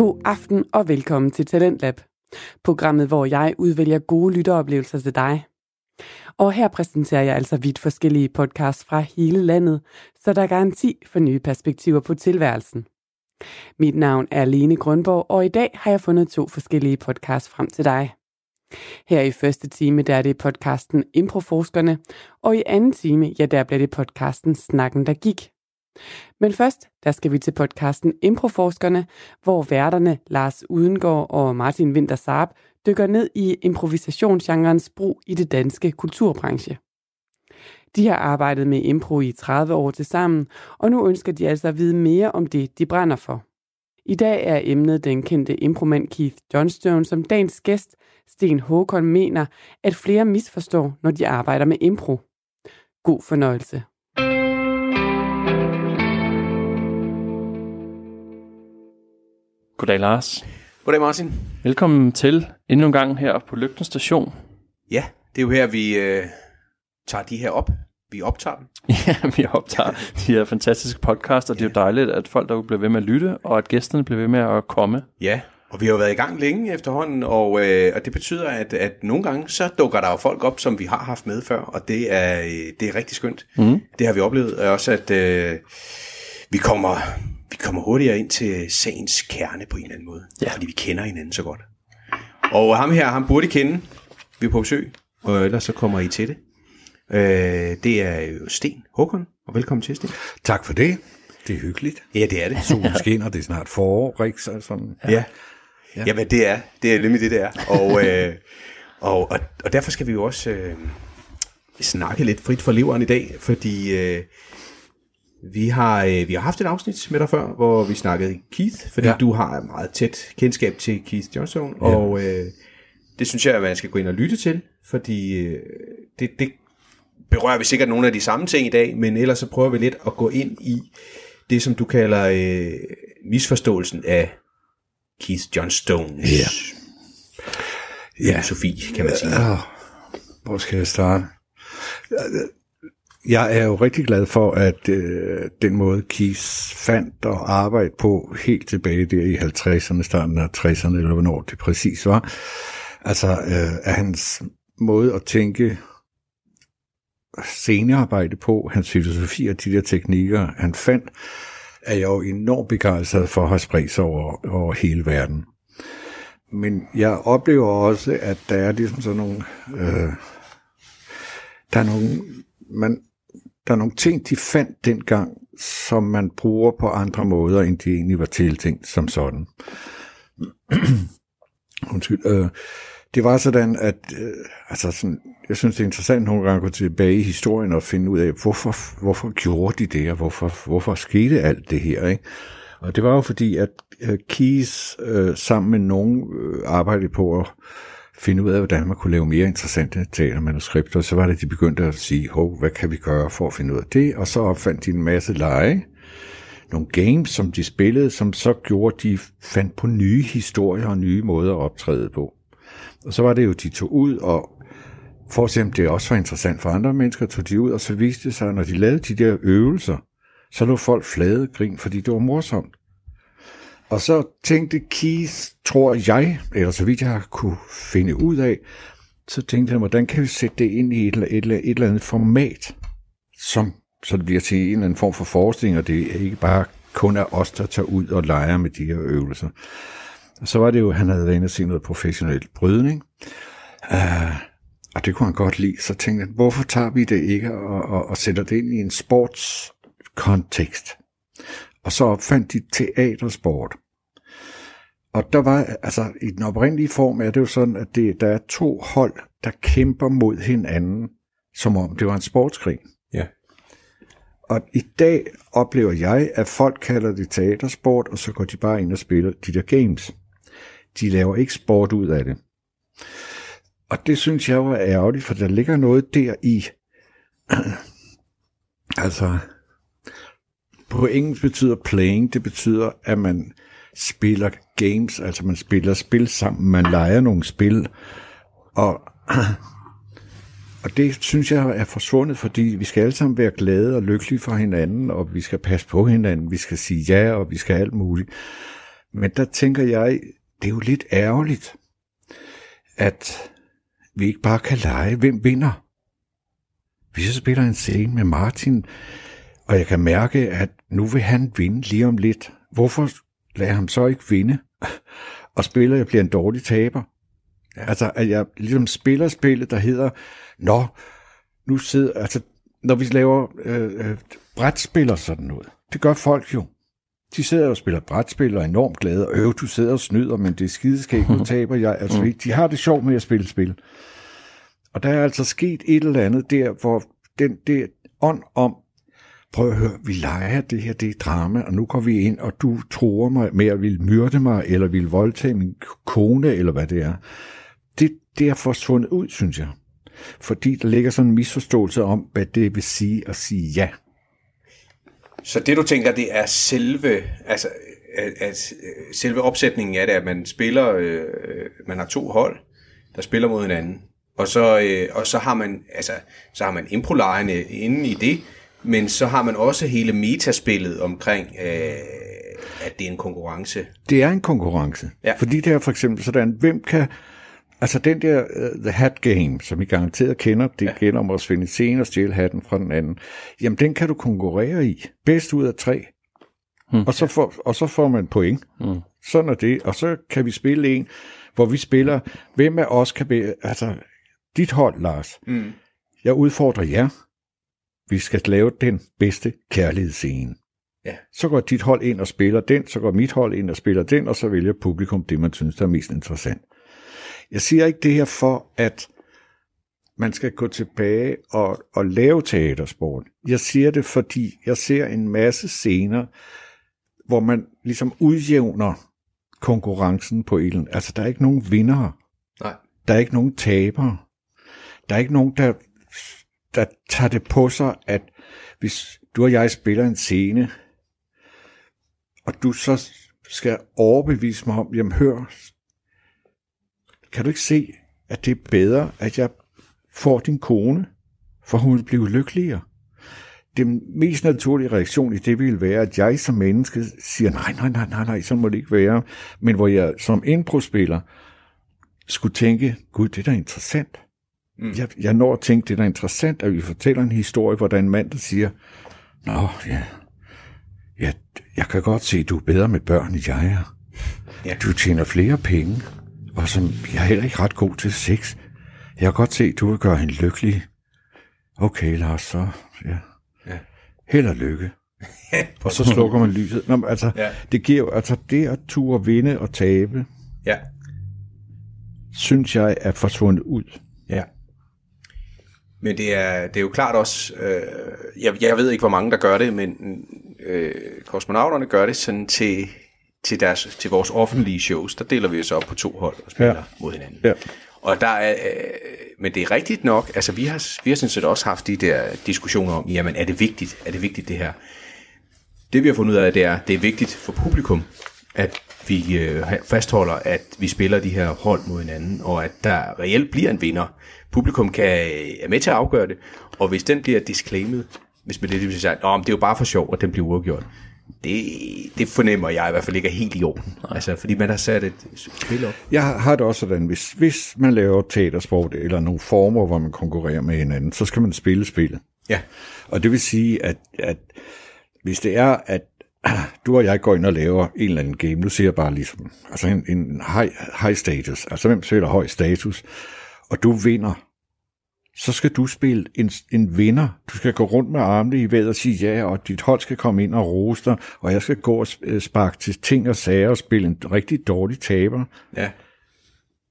God aften og velkommen til Talentlab. Programmet, hvor jeg udvælger gode lytteoplevelser til dig. Og her præsenterer jeg altså vidt forskellige podcasts fra hele landet, så der er garanti for nye perspektiver på tilværelsen. Mit navn er Lene Grundborg, og i dag har jeg fundet to forskellige podcasts frem til dig. Her i første time, der er det podcasten Improforskerne, og i anden time, ja, der bliver det podcasten Snakken, der gik. Men først, der skal vi til podcasten Improforskerne, hvor værterne Lars Udengård og Martin Winter Saab dykker ned i improvisationsgenrens brug i det danske kulturbranche. De har arbejdet med impro i 30 år til sammen, og nu ønsker de altså at vide mere om det, de brænder for. I dag er emnet den kendte impromand Keith Johnstone, som dagens gæst, Sten Håkon, mener, at flere misforstår, når de arbejder med impro. God fornøjelse. Goddag Lars. Goddag Martin. Velkommen til endnu en gang her på Lygten Station. Ja, det er jo her, vi øh, tager de her op. Vi optager dem. Ja, vi optager de her fantastiske podcast, og det er jo dejligt, at folk der bliver ved med at lytte, og at gæsterne bliver ved med at komme. Ja, og vi har jo været i gang længe efterhånden, og, øh, og det betyder, at, at nogle gange så dukker der jo folk op, som vi har haft med før, og det er, øh, det er rigtig skønt. Mm. Det har vi oplevet, og også at øh, vi kommer vi kommer hurtigere ind til sagens kerne på en eller anden måde, ja. fordi vi kender hinanden så godt. Og ham her, ham burde kende. Vi er på besøg, og ellers så kommer I til det. Øh, det er jo Sten Håkon, og velkommen til, Sten. Tak for det. Det er hyggeligt. Ja, det er det. Solen skinner, det er snart forår, ikke? Så sådan. Ja. ja. ja. Jamen, det er, det er nemlig det, det er. Og, øh, og, og, og derfor skal vi jo også øh, snakke lidt frit for leveren i dag, fordi øh, vi har, øh, vi har haft et afsnit med dig før, hvor vi snakkede Keith, fordi ja. du har meget tæt kendskab til Keith Johnstone, ja. og øh, det synes jeg, at man skal gå ind og lytte til, fordi øh, det, det berører vi sikkert nogle af de samme ting i dag, men ellers så prøver vi lidt at gå ind i det, som du kalder øh, misforståelsen af Keith Johnstones ja. filosofi, kan man sige. Ja. Hvor skal jeg starte? Jeg er jo rigtig glad for, at øh, den måde Kies fandt og arbejde på helt tilbage der i 50'erne, starten af 60'erne, eller hvornår det præcis var, altså øh, at hans måde at tænke scenearbejde på, hans filosofi og de der teknikker, han fandt, er jeg jo enormt begejstret for at have spredt sig over, over hele verden. Men jeg oplever også, at der er ligesom sådan nogle... Øh, der er nogle... Man, der er nogle ting, de fandt dengang, som man bruger på andre måder, end de egentlig var tiltænkt som sådan. Undskyld. Øh, det var sådan, at øh, altså sådan, jeg synes, det er interessant nogle gange at gå tilbage i historien og finde ud af, hvorfor, hvorfor gjorde de det, og hvorfor, hvorfor skete alt det her. Ikke? Og det var jo fordi, at øh, Keys øh, sammen med nogen øh, arbejdede på at finde ud af, hvordan man kunne lave mere interessante teatermanuskripter. Så var det, de begyndte at sige, hov, hvad kan vi gøre for at finde ud af det? Og så opfandt de en masse lege, nogle games, som de spillede, som så gjorde, de fandt på nye historier og nye måder at optræde på. Og så var det jo, de tog ud, og for at se, om det også var interessant for andre mennesker, tog de ud, og så viste det sig, at når de lavede de der øvelser, så lå folk flade grin, fordi det var morsomt. Og så tænkte Keith, tror jeg, eller så vidt jeg kunne finde ud af, så tænkte han, hvordan kan vi sætte det ind i et, et, et, et eller andet format, som, så det bliver til en eller anden form for forestilling, og det er ikke bare kun af os, der tager ud og leger med de her øvelser. Og så var det jo, han havde været inde og se noget professionel brydning, uh, og det kunne han godt lide. Så tænkte han, hvorfor tager vi det ikke og, og, og sætter det ind i en sportskontekst? Og så opfandt de teatersport. Og der var, altså i den oprindelige form er det jo sådan, at det, der er to hold, der kæmper mod hinanden, som om det var en sportskrig. Ja. Og i dag oplever jeg, at folk kalder det teatersport, og så går de bare ind og spiller de der games. De laver ikke sport ud af det. Og det synes jeg var ærgerligt, for der ligger noget der i. altså, på engelsk betyder playing, det betyder, at man spiller games, altså man spiller spil sammen, man leger nogle spil, og, og det synes jeg er forsvundet, fordi vi skal alle sammen være glade og lykkelige for hinanden, og vi skal passe på hinanden, vi skal sige ja, og vi skal alt muligt. Men der tænker jeg, det er jo lidt ærgerligt, at vi ikke bare kan lege, hvem vinder. Hvis jeg spiller en scene med Martin, og jeg kan mærke, at nu vil han vinde lige om lidt. Hvorfor lader ham så ikke vinde? Og spiller jeg bliver en dårlig taber. Ja. Altså, at jeg ligesom spiller spillet, der hedder, Nå, nu sidder, altså, når vi laver øh, øh, brætspil og sådan noget, det gør folk jo. De sidder og spiller brætspil og er enormt glade, og øh, du sidder og snyder, men det er skideskægt, nu taber jeg. Altså, de har det sjovt med at spille spil. Og der er altså sket et eller andet der, hvor den der ånd om, prøv at høre, vi leger det her, det er drama, og nu går vi ind, og du tror mig med at vil myrde mig, eller vil voldtage min kone, eller hvad det er. Det, det er forsvundet ud, synes jeg. Fordi der ligger sådan en misforståelse om, hvad det vil sige at sige ja. Så det du tænker, det er selve, altså, at, at selve opsætningen af det, at man spiller, øh, man har to hold, der spiller mod hinanden, og så, øh, og så har man, altså, så har man improlejene inde i det, men så har man også hele metaspillet omkring, øh, at det er en konkurrence. Det er en konkurrence. Ja. Fordi det er for eksempel sådan, hvem kan... Altså den der uh, The Hat Game, som I garanteret kender, det ja. gælder om at finde scene og stjæle hatten fra den anden. Jamen den kan du konkurrere i. Bedst ud af tre. Hmm. Og, så får, og så får man point. Hmm. Sådan er det. Og så kan vi spille en, hvor vi spiller, hvem af os kan... Be, altså, dit hold, Lars. Mm. Jeg udfordrer jer. Vi skal lave den bedste kærlighedsscene. Ja. Så går dit hold ind og spiller den, så går mit hold ind og spiller den, og så vælger publikum det, man synes, der er mest interessant. Jeg siger ikke det her for, at man skal gå tilbage og, og lave teatersport. Jeg siger det, fordi jeg ser en masse scener, hvor man ligesom udjævner konkurrencen på ilden. Altså, der er ikke nogen vinder. Nej. Der er ikke nogen tabere. Der er ikke nogen, der, der tager det på sig, at hvis du og jeg spiller en scene, og du så skal overbevise mig om, jamen hør, kan du ikke se, at det er bedre, at jeg får din kone, for hun vil blive lykkeligere? Den mest naturlige reaktion i det vil være, at jeg som menneske siger, nej, nej, nej, nej, nej, så må det ikke være. Men hvor jeg som improspiller skulle tænke, gud, det er da interessant. Mm. Jeg, jeg når at tænke, det er da interessant, at vi fortæller en historie, hvor der er en mand, der siger, Nå, ja, ja jeg kan godt se, at du er bedre med børn, end jeg er. Ja. Du tjener flere penge, og som jeg er heller ikke ret god til sex. Jeg kan godt se, at du vil gøre hende lykkelig. Okay, Lars, så ja. Ja. Held og lykke. og så slukker man lyset. Nå, men altså, Ja. det giver altså det at ture vinde og tabe, Ja. synes jeg er forsvundet ud. Men det er, det er jo klart også, øh, jeg, jeg ved ikke, hvor mange der gør det, men øh, kosmonauterne gør det sådan til, til, deres, til vores offentlige shows. Der deler vi os op på to hold og spiller ja. mod hinanden. Ja. Og der er, øh, men det er rigtigt nok, altså vi har, vi har sådan set også haft de der diskussioner om, jamen er det vigtigt, er det vigtigt det her? Det vi har fundet ud af, det er, det er vigtigt for publikum, at vi øh, fastholder, at vi spiller de her hold mod hinanden, og at der reelt bliver en vinder. Publikum kan, er med til at afgøre det, og hvis den bliver disclaimed, hvis man det vil sige, at det er jo bare for sjov, at den bliver uafgjort, det, det fornemmer jeg i hvert fald ikke er helt i orden. Altså, fordi man har sat et spil op. Jeg har det også sådan, hvis, hvis man laver teatersport eller nogle former, hvor man konkurrerer med hinanden, så skal man spille spillet. Ja, Og det vil sige, at, at hvis det er, at du og jeg går ind og laver en eller anden game, nu siger jeg bare ligesom, altså en, en high, high status, altså hvem spiller høj status, og du vinder, så skal du spille en, en vinder. Du skal gå rundt med armene i vejret og sige ja, og dit hold skal komme ind og rose dig, og jeg skal gå og sp- sparke til ting og sager og spille en rigtig dårlig taber. ja,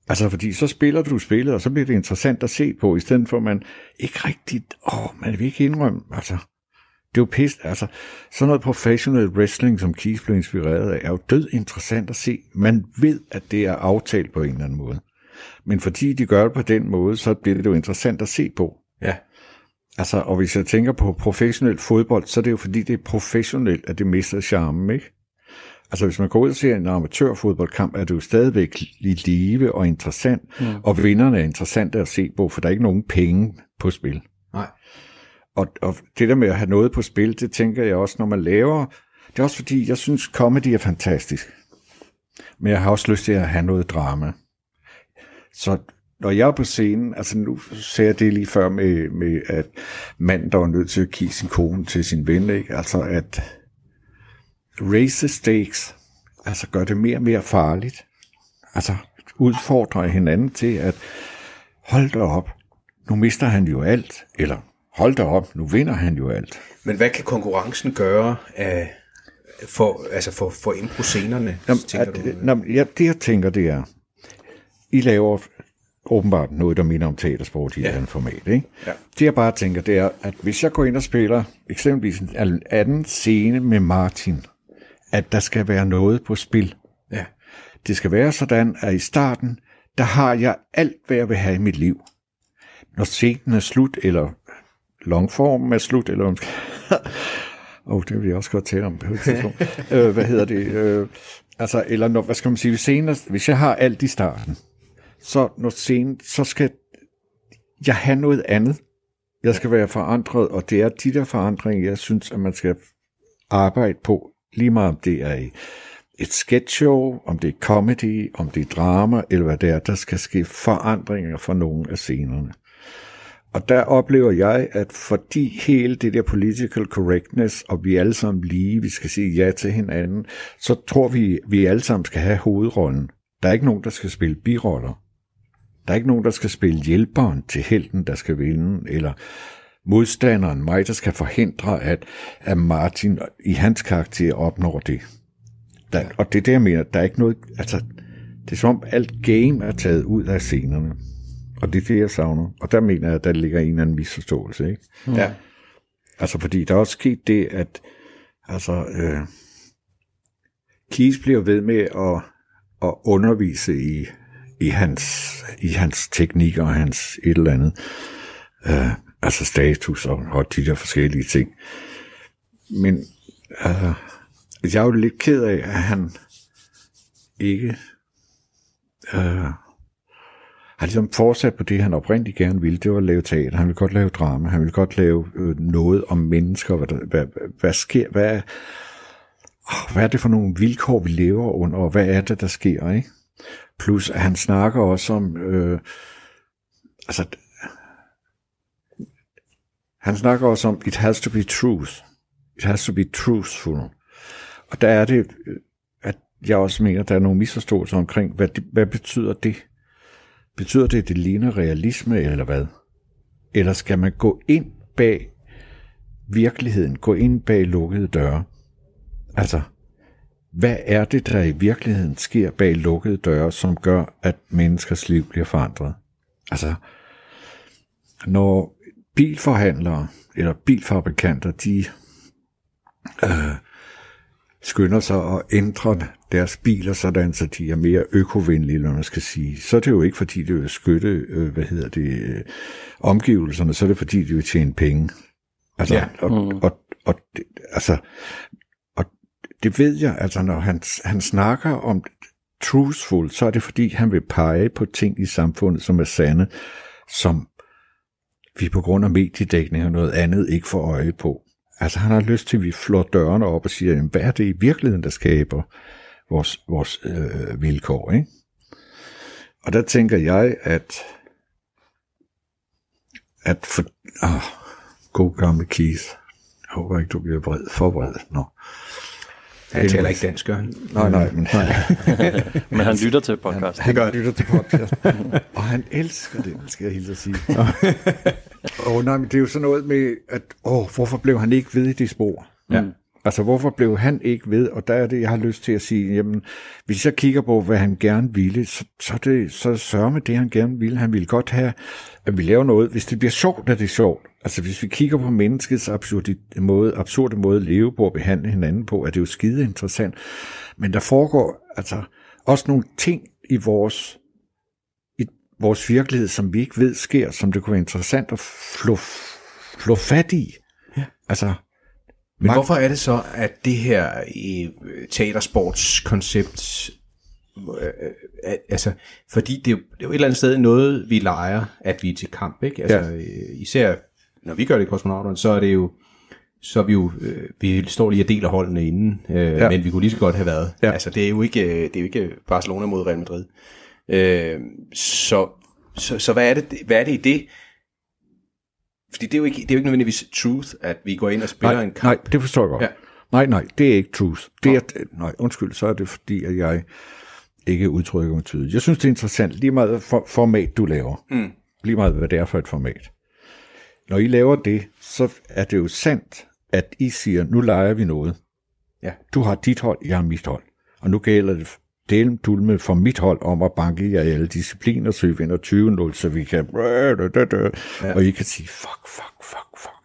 Altså, fordi så spiller du spillet, og så bliver det interessant at se på, i stedet for at man ikke rigtigt, åh, man vil ikke indrømme, altså, det er jo pist, altså, sådan noget professional wrestling, som Keith blev inspireret af, er jo død interessant at se. Man ved, at det er aftalt på en eller anden måde. Men fordi de gør det på den måde, så bliver det jo interessant at se på. ja, Altså, og hvis jeg tænker på professionel fodbold, så er det jo fordi, det er professionelt, at det mister charmen, ikke? Altså, hvis man går ud og ser en amatørfodboldkamp, er det jo stadigvæk i live og interessant, mm. og vinderne er interessante at se på, for der er ikke nogen penge på spil. Og, og det der med at have noget på spil, det tænker jeg også, når man laver... Det er også fordi, jeg synes, comedy er fantastisk. men jeg har også lyst til at have noget drama. Så når jeg er på scenen, altså nu ser jeg det lige før med, med at manden, der var nødt til at give sin kone til sin ven, ikke? altså at raise the stakes, altså gør det mere og mere farligt. Altså udfordrer hinanden til at hold dig op, nu mister han jo alt, eller hold da op, nu vinder han jo alt. Men hvad kan konkurrencen gøre af, for, altså for, for impro-scenerne, Jamen, tænker at, du? Jamen, ja, det jeg tænker, det er, I laver åbenbart noget, der minder om teatersport i ja. et andet format. Ikke? Ja. Det jeg bare tænker, det er, at hvis jeg går ind og spiller eksempelvis en anden scene med Martin, at der skal være noget på spil. Ja. Det skal være sådan, at i starten, der har jeg alt, hvad jeg vil have i mit liv. Når scenen er slut, eller longformen er slut, eller Åh, oh, det vil jeg også godt tale om på et tidspunkt. øh, hvad hedder det? Øh, altså, eller når, hvad skal man sige, hvis, scenen, er- hvis jeg har alt i starten, så når scenen, så skal jeg have noget andet. Jeg skal være forandret, og det er de der forandringer, jeg synes, at man skal arbejde på, lige meget om det er et sketchshow, om det er comedy, om det er drama, eller hvad det er, der skal ske forandringer for nogle af scenerne. Og der oplever jeg, at fordi hele det der political correctness, og vi alle sammen lige, vi skal sige ja til hinanden, så tror vi, vi alle sammen skal have hovedrollen. Der er ikke nogen, der skal spille biroller. Der er ikke nogen, der skal spille hjælperen til helten, der skal vinde, eller modstanderen, mig, der skal forhindre, at, at Martin i hans karakter opnår det. Der, og det der, jeg mener, der er ikke noget, altså, det er som om alt game er taget ud af scenerne. Og det er det, jeg savner. Og der mener jeg, at der ligger en eller anden misforståelse, ikke? Ja. Altså, fordi der er også sket det, at altså, øh, Kies bliver ved med at, at undervise i, i, hans, i hans teknikker og hans et eller andet. Øh, altså status og, og de der forskellige ting. Men øh, jeg er jo lidt ked af, at han ikke øh, har ligesom fortsat på det, han oprindeligt gerne ville. Det var at lave teater. Han ville godt lave drama. Han ville godt lave øh, noget om mennesker. Hvad, der, hvad, hvad, sker? Hvad, hvad er det for nogle vilkår, vi lever under? Og hvad er det, der sker? Ikke? Plus, at han snakker også om... Øh, altså, han snakker også om, it has to be truth. It has to be truthful. Og der er det, øh, at jeg også mener, der er nogle misforståelser omkring, hvad, det, hvad betyder det? Betyder det, at det ligner realisme, eller hvad? Eller skal man gå ind bag virkeligheden, gå ind bag lukkede døre? Altså, hvad er det, der i virkeligheden sker bag lukkede døre, som gør, at menneskers liv bliver forandret? Altså, når bilforhandlere eller bilfabrikanter, de øh, skynder sig at ændre deres biler, sådan så de er mere økovenlige, eller man skal sige, så er det jo ikke, fordi det vil skytte, øh, hvad hedder det, øh, omgivelserne, så er det, fordi de vil tjene penge. Altså, Ja. og, og, og, og, det, altså, og det ved jeg, altså når han, han snakker om truthful, så er det, fordi han vil pege på ting i samfundet, som er sande, som vi på grund af mediedækning og noget andet ikke får øje på. Altså han har lyst til, at vi flår dørene op og siger, jamen, hvad er det i virkeligheden, der skaber vores, vores øh, vilkår, ikke? Og der tænker jeg, at at for, ah, god gamle Keith. Jeg håber ikke, du bliver vred, for vred. Nå. Han taler ikke dansk, gør han? Nej, nej, men Men han lytter til podcast. han gør lytter til podcast. og han elsker det, skal jeg hilse at sige. Åh, oh, nej, men det er jo sådan noget med, at åh, hvorfor blev han ikke ved i det spor? Ja. Altså, hvorfor blev han ikke ved? Og der er det, jeg har lyst til at sige, jamen, hvis jeg kigger på, hvad han gerne ville, så, så, det, så sørger med det, han gerne ville. Han ville godt have, at vi laver noget. Hvis det bliver sjovt, er det sjovt. Altså, hvis vi kigger på menneskets absurde måde, absurde måde at leve på og behandle hinanden på, er det jo skide interessant. Men der foregår altså også nogle ting i vores, i vores virkelighed, som vi ikke ved sker, som det kunne være interessant at flå, flå fat i. Ja. Altså, Men hvorfor er det så, at det her øh, teatersportskoncept, øh, øh, altså, fordi det er, jo, det er jo et eller andet sted noget, vi leger, at vi er til kamp, ikke? Altså, Ja. øh, især når vi gør det i kosmonauterne, så er det jo så er vi jo, øh, vi står lige og deler holdene inden, øh, ja. Ja. men vi kunne lige så godt have været. Ja. Altså, det er jo ikke, øh, det er jo ikke Barcelona mod Real Madrid. Øh, så, så, så hvad, er det, hvad er det i det? Fordi det er, jo ikke, det er jo ikke nødvendigvis truth, at vi går ind og spiller Nej, en kamp. nej, det forstår jeg godt. Ja. Nej, nej, det er ikke truth. Det er, nej, undskyld, så er det fordi, at jeg ikke udtrykker mig tydeligt. Jeg synes, det er interessant, lige meget for, format, du laver. Mm. Lige meget, hvad det er for et format. Når I laver det, så er det jo sandt, at I siger, nu leger vi noget. Ja. Du har dit hold, jeg har mit hold. Og nu gælder det delen dulme for mit hold om at banke jer i alle discipliner, så vi vinder 20-0, så vi kan... Ja. Og I kan sige, fuck, fuck, fuck, fuck.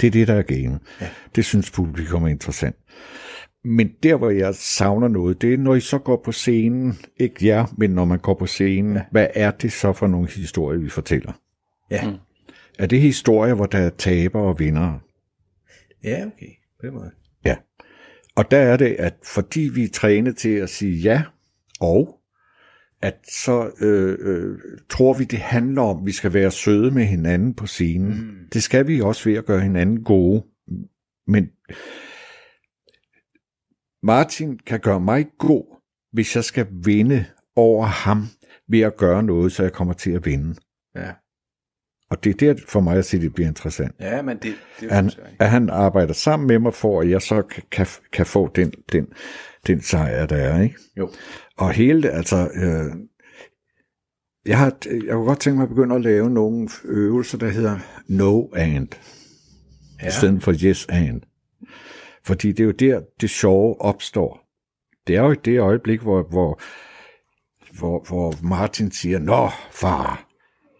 Det er det, der er gamet. Ja. Det synes publikum er interessant. Men der, hvor jeg savner noget, det er, når I så går på scenen, ikke jer, men når man går på scenen, ja. hvad er det så for nogle historier, vi fortæller? Ja. Mm. Er det historier, hvor der er taber og vinder? ja, okay. Den måde. Ja. Og der er det, at fordi vi er trænet til at sige ja, og at så øh, øh, tror vi, det handler om, at vi skal være søde med hinanden på scenen. Mm. Det skal vi også ved at gøre hinanden gode. Men Martin kan gøre mig god, hvis jeg skal vinde over ham ved at gøre noget, så jeg kommer til at vinde. Ja. Og det er der for mig at se, det bliver interessant. ja, men det, det At han, at han arbejder sammen med mig for, at jeg så kan, kan få den, den, den sejr, der er. Ikke? Jo. Og hele altså... Øh, jeg, har, jeg kunne godt tænke mig at begynde at lave nogle øvelser, der hedder no and, ja. i stedet for yes and. Fordi det er jo der, det sjove opstår. Det er jo i det øjeblik, hvor, hvor, hvor, hvor Martin siger, Nå, far,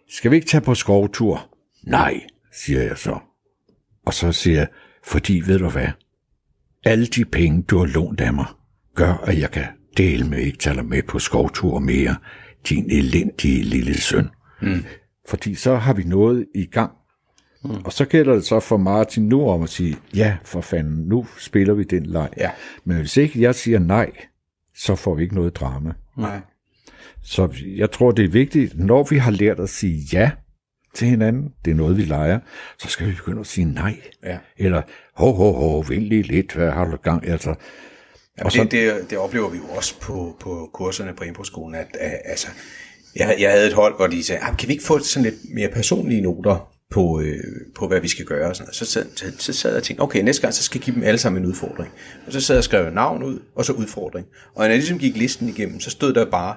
skal vi ikke tage på skovtur? Nej, siger jeg så. Og så siger jeg, fordi ved du hvad? Alle de penge, du har lånt af mig, gør, at jeg kan dele med ikke tage med på skovtur mere, din elendige lille søn. Mm. Fordi så har vi noget i gang. Mm. Og så gælder det så for Martin nu om at sige, ja, for fanden, nu spiller vi den leg. Ja. Men hvis ikke jeg siger nej, så får vi ikke noget drama. Nej. Så jeg tror, det er vigtigt, når vi har lært at sige ja til hinanden, det er noget, vi leger, så skal vi begynde at sige nej. Ja. Eller, ho, ho, ho, vent lige lidt, hvad har du gang? Altså, Jamen, det, det, det oplever vi jo også på, på kurserne på Improskolen, at, at altså, jeg, jeg havde et hold, hvor de sagde, "Ah, kan vi ikke få sådan lidt mere personlige noter på, øh, på hvad vi skal gøre? Og sådan noget. Så, sad, så, så sad jeg og tænkte, okay, næste gang, så skal jeg give dem alle sammen en udfordring. Og så sad jeg og skrev navn ud, og så udfordring. Og når jeg ligesom gik listen igennem, så stod der bare,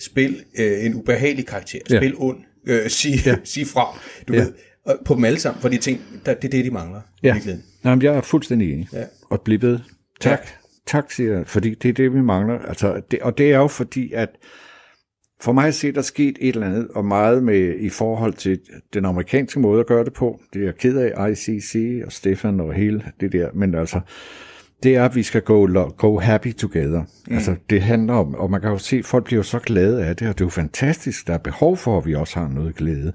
spil øh, en ubehagelig karakter, Ja. spil ond, øh, sig, ja. sig fra, du Ja. ved. Og på dem alle sammen, for de ting, der, det er det, de mangler. ja, virkeligheden. Jamen, jeg er fuldstændig enig. Ja. Og bliv ved. Tak. Ja. Tak, siger jeg, fordi det er det, vi mangler. Altså, det, og det er jo fordi, at for mig at se, der er sket et eller andet, og meget med i forhold til den amerikanske måde at gøre det på. Det er jeg ked af, ICC og Stefan og hele det der. Men altså, det er, at vi skal go, go happy together. Mm. Altså, det handler om, og man kan jo se, at folk bliver så glade af det, og det er jo fantastisk. Der er behov for, at vi også har noget glæde.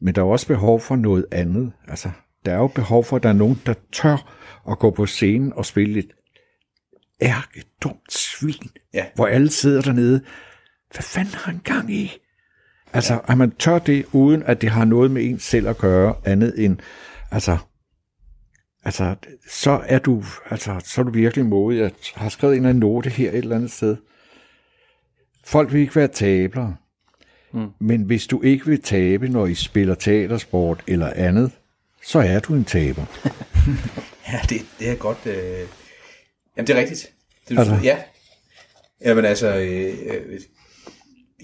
Men der er også behov for noget andet. Altså, der er jo behov for, at der er nogen, der tør at gå på scenen og spille et ærke dumt svin, Ja. hvor alle sidder dernede. Hvad fanden har han gang i? Altså, at man tør det, uden at det har noget med en selv at gøre, andet end, altså, altså, så er du, altså, så er du virkelig modig. Jeg har skrevet en eller anden note her et eller andet sted. Folk vil ikke være tabere. Mm. Men hvis du ikke vil tabe, når I spiller teatersport eller andet, så er du en taber. Ja, det, det er godt. Øh... Jamen, det er rigtigt. Det, Altså. Ja. Jamen altså, øh, øh,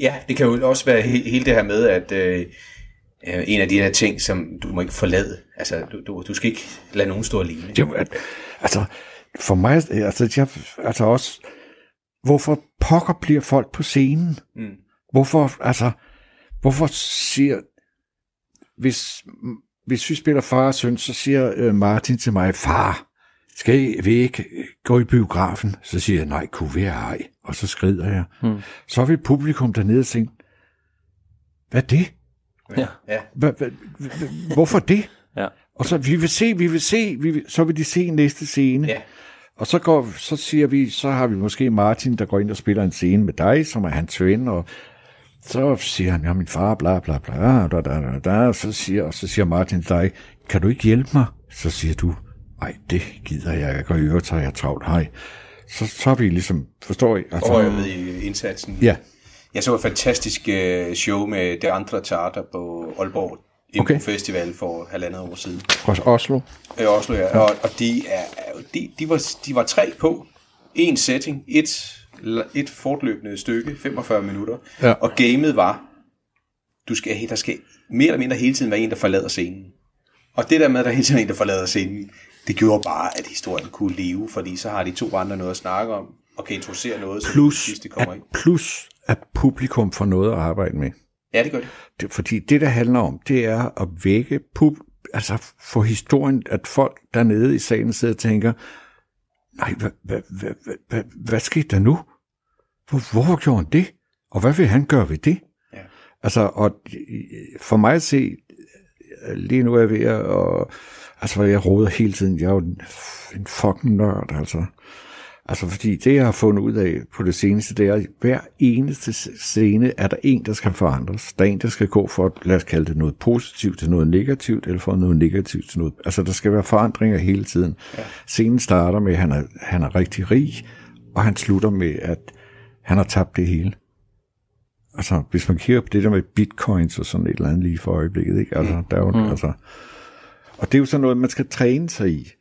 ja, det kan jo også være he- hele det her med, at øh, øh, en af de her ting, som du må ikke forlade. Altså, du, du, du skal ikke lade nogen stå alene. Var- altså, for mig, altså, jeg, altså også, hvorfor pokker bliver folk på scenen? Mm. Hvorfor, altså, hvorfor siger, hvis, hvis vi spiller far og søn, så siger øh, Martin til mig, far, skal vi ikke gå i biografen? Så siger jeg, nej, kunne vi ej. Og så skrider jeg. Hmm. Så vil publikum dernede og tænke, hvad er det? Ja. Hvorfor det? Ja. Og så, vi vil se, vi vil se, vi vil, så vil de se næste scene. Ja. Og så, går, så siger vi, så har vi måske Martin, der går ind og spiller en scene med dig, som er hans ven, og så siger han, ja, min far, bla bla bla, da, da, da, da, og så siger, og så siger Martin til dig, kan du ikke hjælpe mig? Så siger du, ej, det gider jeg ikke, og i øvrigt tager jeg travlt, hej. Så, så er vi ligesom, forstår I? Altså, Og jeg med i indsatsen. ja, Jeg så et fantastisk øh, show med Det Andre Teater på Aalborg Okay. Festival for halvandet år siden. fra Oslo. I Oslo, ja. Og, og de, er, de, de, var, de var tre på. En setting, et, et fortløbende stykke, 45 minutter. Ja. Og gamet var, du skal, der skal mere eller mindre hele tiden være en, der forlader scenen. Og det der med, at der hele tiden er en, der forlader scenen, det gjorde bare, at historien kunne leve, fordi så har de to andre noget at snakke om, og kan introducere noget, Plus, sidst det kommer at, ind. plus at publikum får noget at arbejde med. Ja, det gør det. Det, fordi det, der handler om, det er at vække pub, altså få historien, at folk dernede i salen sidder og tænker, nej, hvad, hvad, hvad, hvad, hvad, hvad skete der nu? Hvor, hvorfor gjorde han det? Og hvad vil han gøre ved det? Ja. Altså, og for mig at se, lige nu er jeg ved at, og, altså, jeg råder hele tiden, jeg er jo en, en fucking nørd, altså. Altså, fordi det, jeg har fundet ud af på det seneste, det er, at hver eneste scene er der en, der skal forandres. Der er en, der skal gå for, lad os kalde det noget positivt til noget negativt, eller for noget negativt til noget... Altså, der skal være forandringer hele tiden. Ja. Scenen starter med, at han er, han er rigtig rig, og han slutter med, at han har tabt det hele. Altså, hvis man kigger på det der med bitcoins og sådan et eller andet lige for øjeblikket, ikke? Altså, der er jo, mm. altså, og det er jo sådan noget, man skal træne sig i.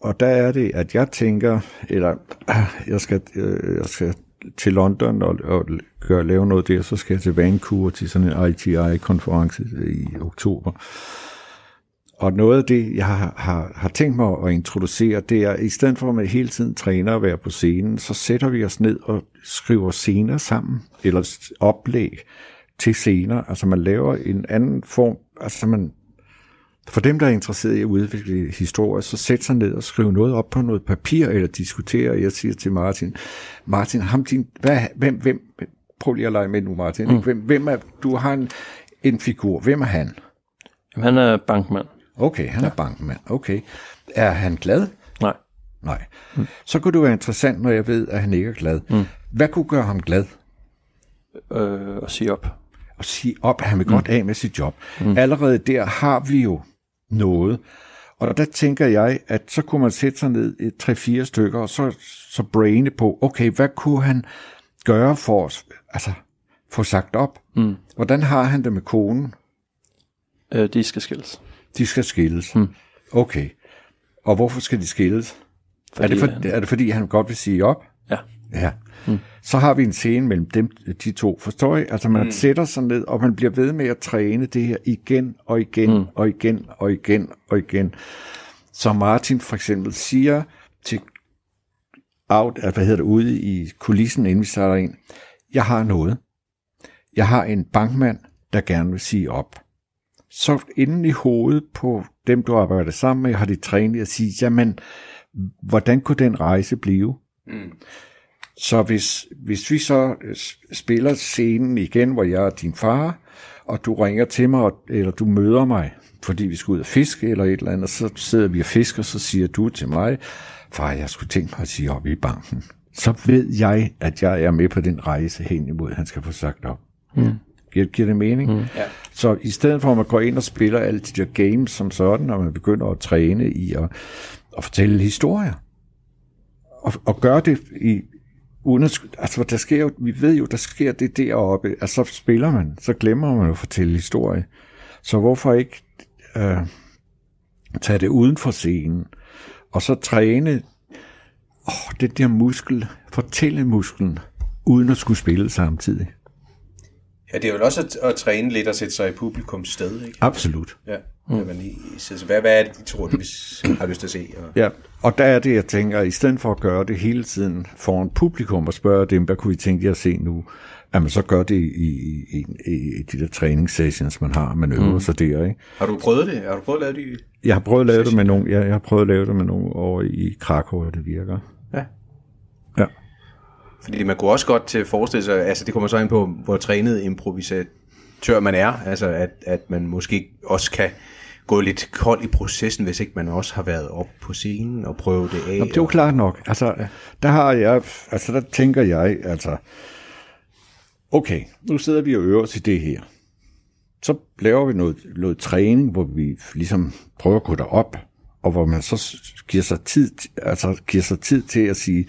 Og der er det, at jeg tænker, eller ah, jeg skal, øh, jeg skal til London og, og gøre, lave noget der, så skal jeg til Vancouver til sådan en ITI-konference i oktober. Og noget af det, jeg har, har, har tænkt mig at introducere, det er, at i stedet for at man hele tiden træner at være på scenen, så sætter vi os ned og skriver scener sammen, eller oplæg til scener. Altså man laver en anden form, altså man, for dem, der er interesseret i at udvikle historie, så sæt sig ned og skriv noget op på noget papir, eller diskutere. Jeg siger til Martin, Martin, ham din, hvad, hvem, hvem, prøv lige at lege med nu, Martin. Mm. Hvem, hvem er, du har en, en figur, hvem er han? Jamen, han er bankmand. Okay, han er bankmand. Okay. Er han glad? Nej. Nej. Mm. Så kunne det være interessant, når jeg ved, at han ikke er glad. Mm. Hvad kunne gøre ham glad? Øh, og sige op. At sige op, at han vil mm. godt af med sit job. Mm. Allerede der har vi jo noget. Og der tænker jeg, at så kunne man sætte sig ned i tre-fire stykker, og så, så braine på, okay, hvad kunne han gøre for os? Altså, få sagt op. Mm. Hvordan har han det med konen? Øh, de skal skilles. De skal skilles. Mm. Okay. Og hvorfor skal de skilles? er, det for, han- er det fordi, han godt vil sige op? Ja. Mm. Så har vi en scene mellem dem, de to. Forstår I? Altså man mm. sætter sig ned, og man bliver ved med at træne det her igen og igen mm. og igen og igen og igen. Så Martin for eksempel siger til out, hvad hedder det, ude i kulissen, inden vi starter ind, jeg har noget. Jeg har en bankmand, der gerne vil sige op. Så inden i hovedet på dem, du arbejder sammen med, har de trænet at sige, jamen, hvordan kunne den rejse blive? Så hvis, hvis vi så øh, spiller scenen igen, hvor jeg er din far, og du ringer til mig, og- eller du møder mig, fordi vi skal ud og fiske eller et eller andet, så sidder vi og fisker, så siger du til mig, far, jeg skulle tænke mig at sige op i banken. Så ved jeg, at jeg er med på den rejse hen imod, han skal få sagt op. Mm. Giver, giver det mening? Mm. Ja. Så i stedet for at man går ind og spiller alle de der games som sådan, når man begynder at træne i at, at fortælle historier, og, og gøre det i, uden at, altså der sker jo, vi ved jo, der sker det deroppe, altså så spiller man, så glemmer man jo at fortælle historie. Så hvorfor ikke øh, tage det uden for scenen, og så træne åh, den der muskel, fortælle musklen, uden at skulle spille samtidig. Ja, det er jo også at, at træne lidt og sætte sig i publikums sted, ikke? Absolut. Ja. Mm. Så hvad, hvad er det, de tror, de hvis, har lyst til at se? Og, Ja, og der er det, jeg tænker, i stedet for at gøre det hele tiden foran publikum og spørge dem, hvad kunne I tænke jer at se nu, at man så gør det i, i, i, i de der træningssessions, man har, man øver mm. sig der, ikke? har du prøvet det? Har du prøvet at lave det? i- Jeg har prøvet at lave det med nogle, jeg, jeg har prøvet at lave det med nogle over i Krakow, og det virker. Ja. Ja. Fordi man kunne også godt til forestille sig, altså det kommer så ind på, hvor trænet improvisatør man er, altså at, at man måske også kan gå lidt kold i processen, hvis ikke man også har været op på scenen og prøvet det af. Jamen, det er jo klart nok. Altså, der har jeg, altså der tænker jeg, altså, okay, nu sidder vi og øver os i det her. Så laver vi noget, noget træning, hvor vi ligesom prøver at gå derop, og hvor man så giver sig tid, altså giver sig tid til at sige,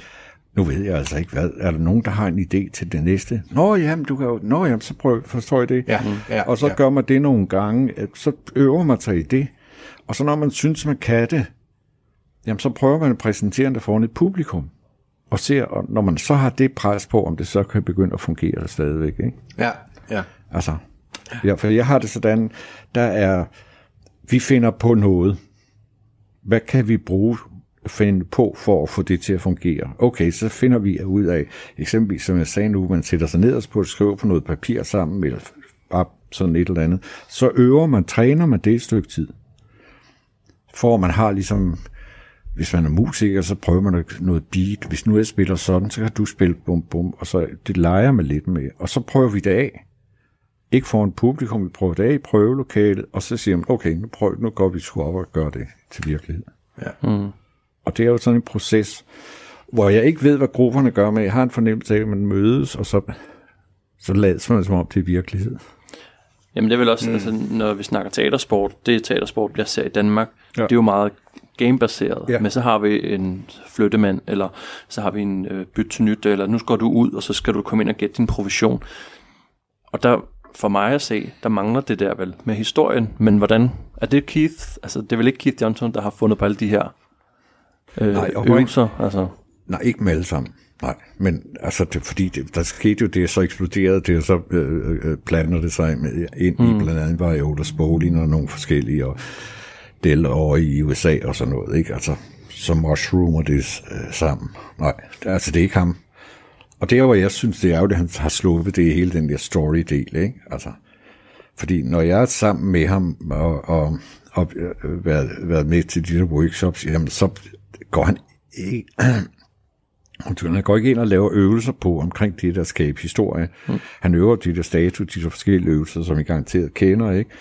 nu ved jeg altså ikke hvad, er der nogen, der har en idé til det næste? Nå jamen, du kan jo, nå jamen, så prøv, forstår jeg det. Ja, ja, og så ja. gør man det nogle gange, så øver man sig i det, og så når man synes, man kan det, jamen så prøver man at præsentere det foran et publikum, og ser, og når man så har det pres på, om det så kan begynde at fungere stadigvæk, ikke? Ja, ja. Altså, ja, for jeg har det sådan, der er, vi finder på noget. Hvad kan vi bruge, finde på for at få det til at fungere? Okay, så finder vi ud af, eksempelvis som jeg sagde nu, man sætter sig ned og skriver på noget papir sammen, eller bare sådan et eller andet. Så øver man, træner man det et stykke tid. For man har ligesom, hvis man er musiker, så prøver man noget beat. Hvis nu jeg spiller sådan, så kan du spille bum bum, og så det leger man lidt med. Og så prøver vi det af. Ikke for en publikum, vi prøver det af i prøvelokalet, og så siger man, okay, nu, prøv, nu går vi sgu op og gør det til virkelighed. Ja. Mm. Og det er jo sådan en proces, hvor jeg ikke ved, hvad grupperne gør, men jeg har en fornemmelse af, at man mødes, og så, så lader man som om det er virkelighed. Jamen det er vel også, mm. altså, når vi snakker teatersport, det teatersport, jeg ser i Danmark, Ja. det er jo meget gamebaseret. Ja. Ja. Men så har vi en flyttemand, eller så har vi en øh, byt til nyt, eller nu skal du ud, og så skal du komme ind og gætte din provision. Og der, for mig at se, der mangler det der vel med historien. Men hvordan, er det Keith, altså det er vel ikke Keith Johnson, der har fundet på alle de her øh, Nej, og øvelser? Altså, Nej, ikke med alle sammen. Nej, men altså, det, fordi det, der skete jo det, så eksploderede det, og så øh, øh, planter det sig med, ind mm. i blandt andet Viola Spolin og nogle forskellige, og Dell over i USA og sådan noget, ikke? Altså, så mushroomer det øh, sammen. Nej, altså det er ikke ham. Og det, hvor jeg synes, det er jo, at han har sluppet det i hele den der story-del, ikke? Altså, fordi når jeg er sammen med ham og, og, og øh, været, været med til de der workshops, jamen, så går han ikke, Undskyld, han går ikke ind og laver øvelser på omkring det, der skaber historie. Mm. Han øver de der status, de der forskellige øvelser, som I garanteret kender, ikke?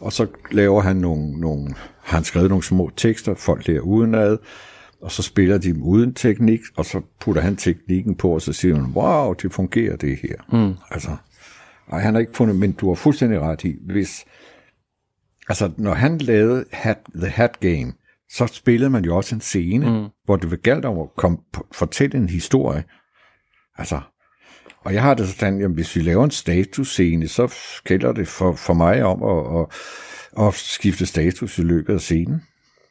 Og så laver han nogle, nogle han skrevet nogle små tekster, folk lærer udenad, og så spiller de dem uden teknik, og så putter han teknikken på, og så siger han, wow, det fungerer det her. Mm. Altså, ej, han har ikke fundet, men du har fuldstændig ret i, hvis, altså, når han lavede hat, The Hat Game, så spillede man jo også en scene, mm. hvor det var galt om at komme, fortælle en historie. Altså, og jeg har det sådan, at hvis vi laver en statusscene, så gælder det for, for mig om at, at, at skifte status i løbet af scenen.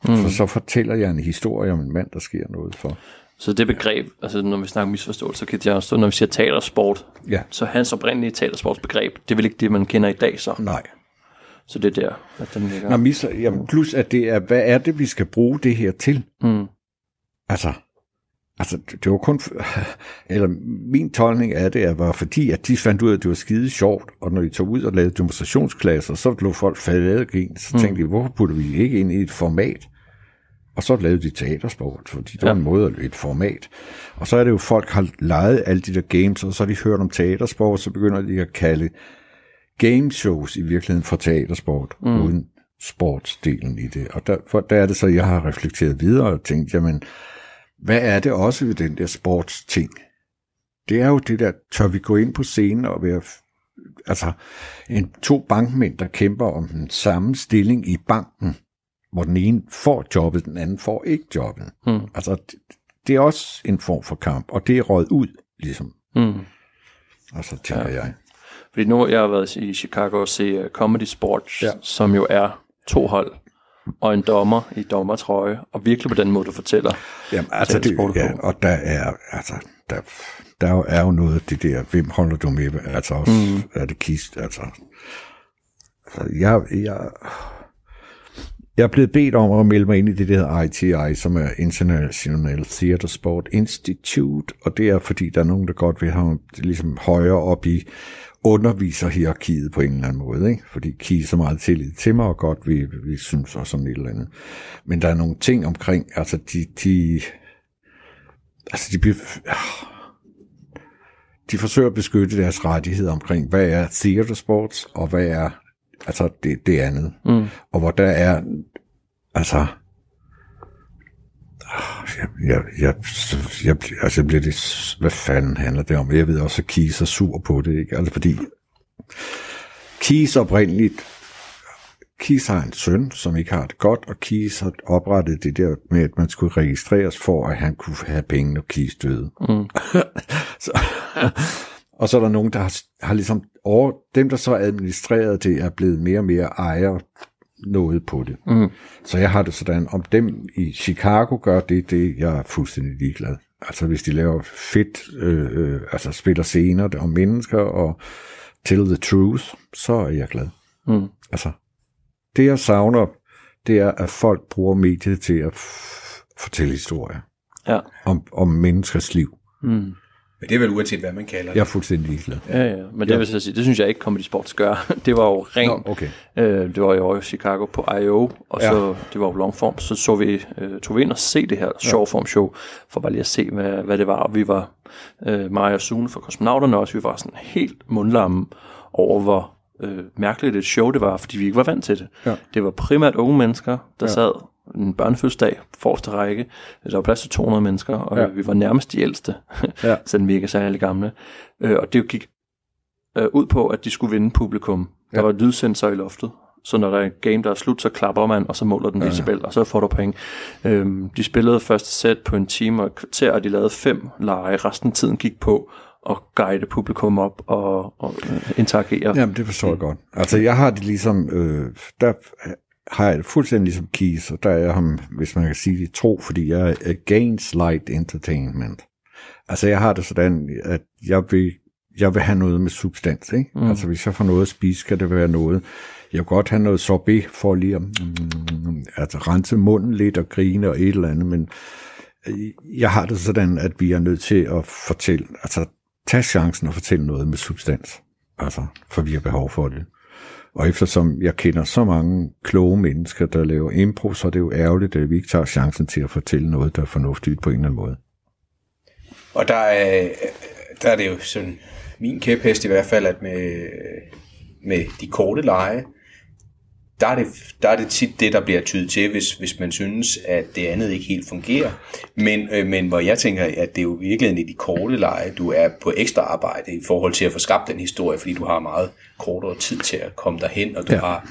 Mm. For så fortæller jeg en historie om en mand, der sker noget for. så det begreb, altså når vi snakker misforståelse, så kan jeg også, når vi siger teatersport, Ja. så hans oprindelige teatersportsbegreb, det er vel ikke det, man kender i dag så. Nej. Så det er der, at den ligger. Nå, mis, jamen, plus at det er, hvad er det, vi skal bruge det her til? Mm. Altså, altså det var kun, eller min tolkning af det er, var fordi, at de fandt ud af, at det var skide sjovt, og når de tog ud og lavede demonstrationsklasser, så lå folk faldet gen, så tænkte de, hvorfor putter vi ikke ind i et format? Og så lavede de teatersport, fordi det var Ja. en måde at et format. Og så er det jo, folk har lejet alle de der games, og så har de hørt om teatersport, og så begynder de at kalde gameshows i virkeligheden for teatersport, mm. uden sportsdelen i det. Og der, for, der er det så, jeg har reflekteret videre og tænkt, jamen, hvad er det også ved den der sportsting? Det er jo det der, tør vi gå ind på scenen og være, altså, en, to bankmænd, der kæmper om den samme stilling i banken, hvor den ene får jobbet, den anden får ikke jobbet. Mm. Altså, det, det er også en form for kamp, og det er røget ud, ligesom. Mm. Altså, tænker ja. jeg. Fordi nu jeg har været i Chicago og se uh, Comedy Sports, Ja. som jo er to hold og en dommer i dommertrøje, og virkelig på den måde, du fortæller. Jamen, altså, det, ja, og der er, altså, der, der er jo- er jo noget af det der, hvem holder du med, altså også, mm. er det kist, altså, altså jeg, jeg, jeg er blevet bedt om at melde mig ind i det, der hedder ITI, som er International Theatre Sport Institute, og det er fordi, der er nogen, der godt vil have det ligesom højere op i underviserhierarkiet på en eller anden måde, ikke? fordi Ki så meget tillid til mig, og godt vi, vi synes og sådan et eller andet. Men der er nogle ting omkring, altså de, de altså de bliver, de forsøger at beskytte deres rettigheder omkring, hvad er theater sports, og hvad er altså det, det andet. Mm. Og hvor der er, altså, jeg, jeg, jeg, jeg, altså jeg bliver det, hvad fanden handler det om? Jeg ved også, at Kies er sur på det, ikke? Altså fordi Kies oprindeligt, Keys har en søn, som ikke har det godt, og Keys har oprettet det der med, at man skulle registreres for, at han kunne have penge, når Keys døde. Mm. så, og så er der nogen, der har, har ligesom over, dem, der så administrerede det, er blevet mere og mere ejer noget på det. Mm. Så jeg har det sådan, om dem i Chicago gør det, det jeg er fuldstændig ligeglad. Altså hvis de laver fedt, øh, øh, altså spiller scener om mennesker og tell the truth, så er jeg glad. Mm. Altså, det jeg savner, det er, at folk bruger mediet til at fortælle historier. Ja. Om, om menneskers liv. Mm. Men det er vel uanset, hvad man kalder det. Jeg er fuldstændig ligeglad. Ja, ja. Men det. Vil jeg sige, det synes jeg ikke Comedy Sports gør. Det var jo rent. Nå, okay. øh, det var jo i Chicago på I.O., og ja. så det var jo longform. Så så vi, øh, tog vi ind og se det her shortform show, for bare lige at se, hvad, hvad det var. Og vi var, øh, mig og Sune fra Kosmonauterne også, vi var sådan helt mundlamme over, hvor øh, mærkeligt et show det var, fordi vi ikke var vant til det. Ja. Det var primært unge mennesker, der ja. sad en børnefødselsdag, forreste række. Der var plads til 200 mennesker, og ja. vi var nærmest de ældste, ja. selvom vi ikke er særlig gamle. Øh, og det gik øh, ud på, at de skulle vinde publikum. Der ja. var lydsensor i loftet, så når der er en game, der er slut, så klapper man, og så måler den ja, decibel, og så får du point. Øhm, de spillede første sæt på en time og et kvarter, og de lavede fem lege. Resten af tiden gik på at guide publikum op og, og interagere. Jamen, det forstår jeg godt. Altså, jeg har det ligesom, øh, der har jeg det fuldstændig ligesom Keys, og der er jeg ham, hvis man kan sige det, tro, fordi jeg er against light entertainment. Altså, jeg har det sådan, at jeg vil, jeg vil have noget med substans, ikke? Mm. Altså, hvis jeg får noget at spise, skal det være noget. Jeg vil godt have noget sorbet for lige at mm, altså, rense munden lidt og grine og et eller andet, men jeg har det sådan, at vi er nødt til at fortælle, altså tage chancen og fortælle noget med substans. Altså, for vi har behov for det. Og eftersom jeg kender så mange kloge mennesker, der laver impro, så er det jo ærgerligt, at vi ikke tager chancen til at fortælle noget, der er fornuftigt på en eller anden måde. Og der er, der er det jo sådan, min kæphest i hvert fald, at med, med de korte lege, der er, det, der er det tit det, der bliver tydet til, hvis, hvis man synes, at det andet ikke helt fungerer. Men, øh, men hvor jeg tænker, at det er jo virkelig i de korte lege, du er på ekstra arbejde i forhold til at få skabt den historie, fordi du har meget kortere tid til at komme derhen, og du ja. har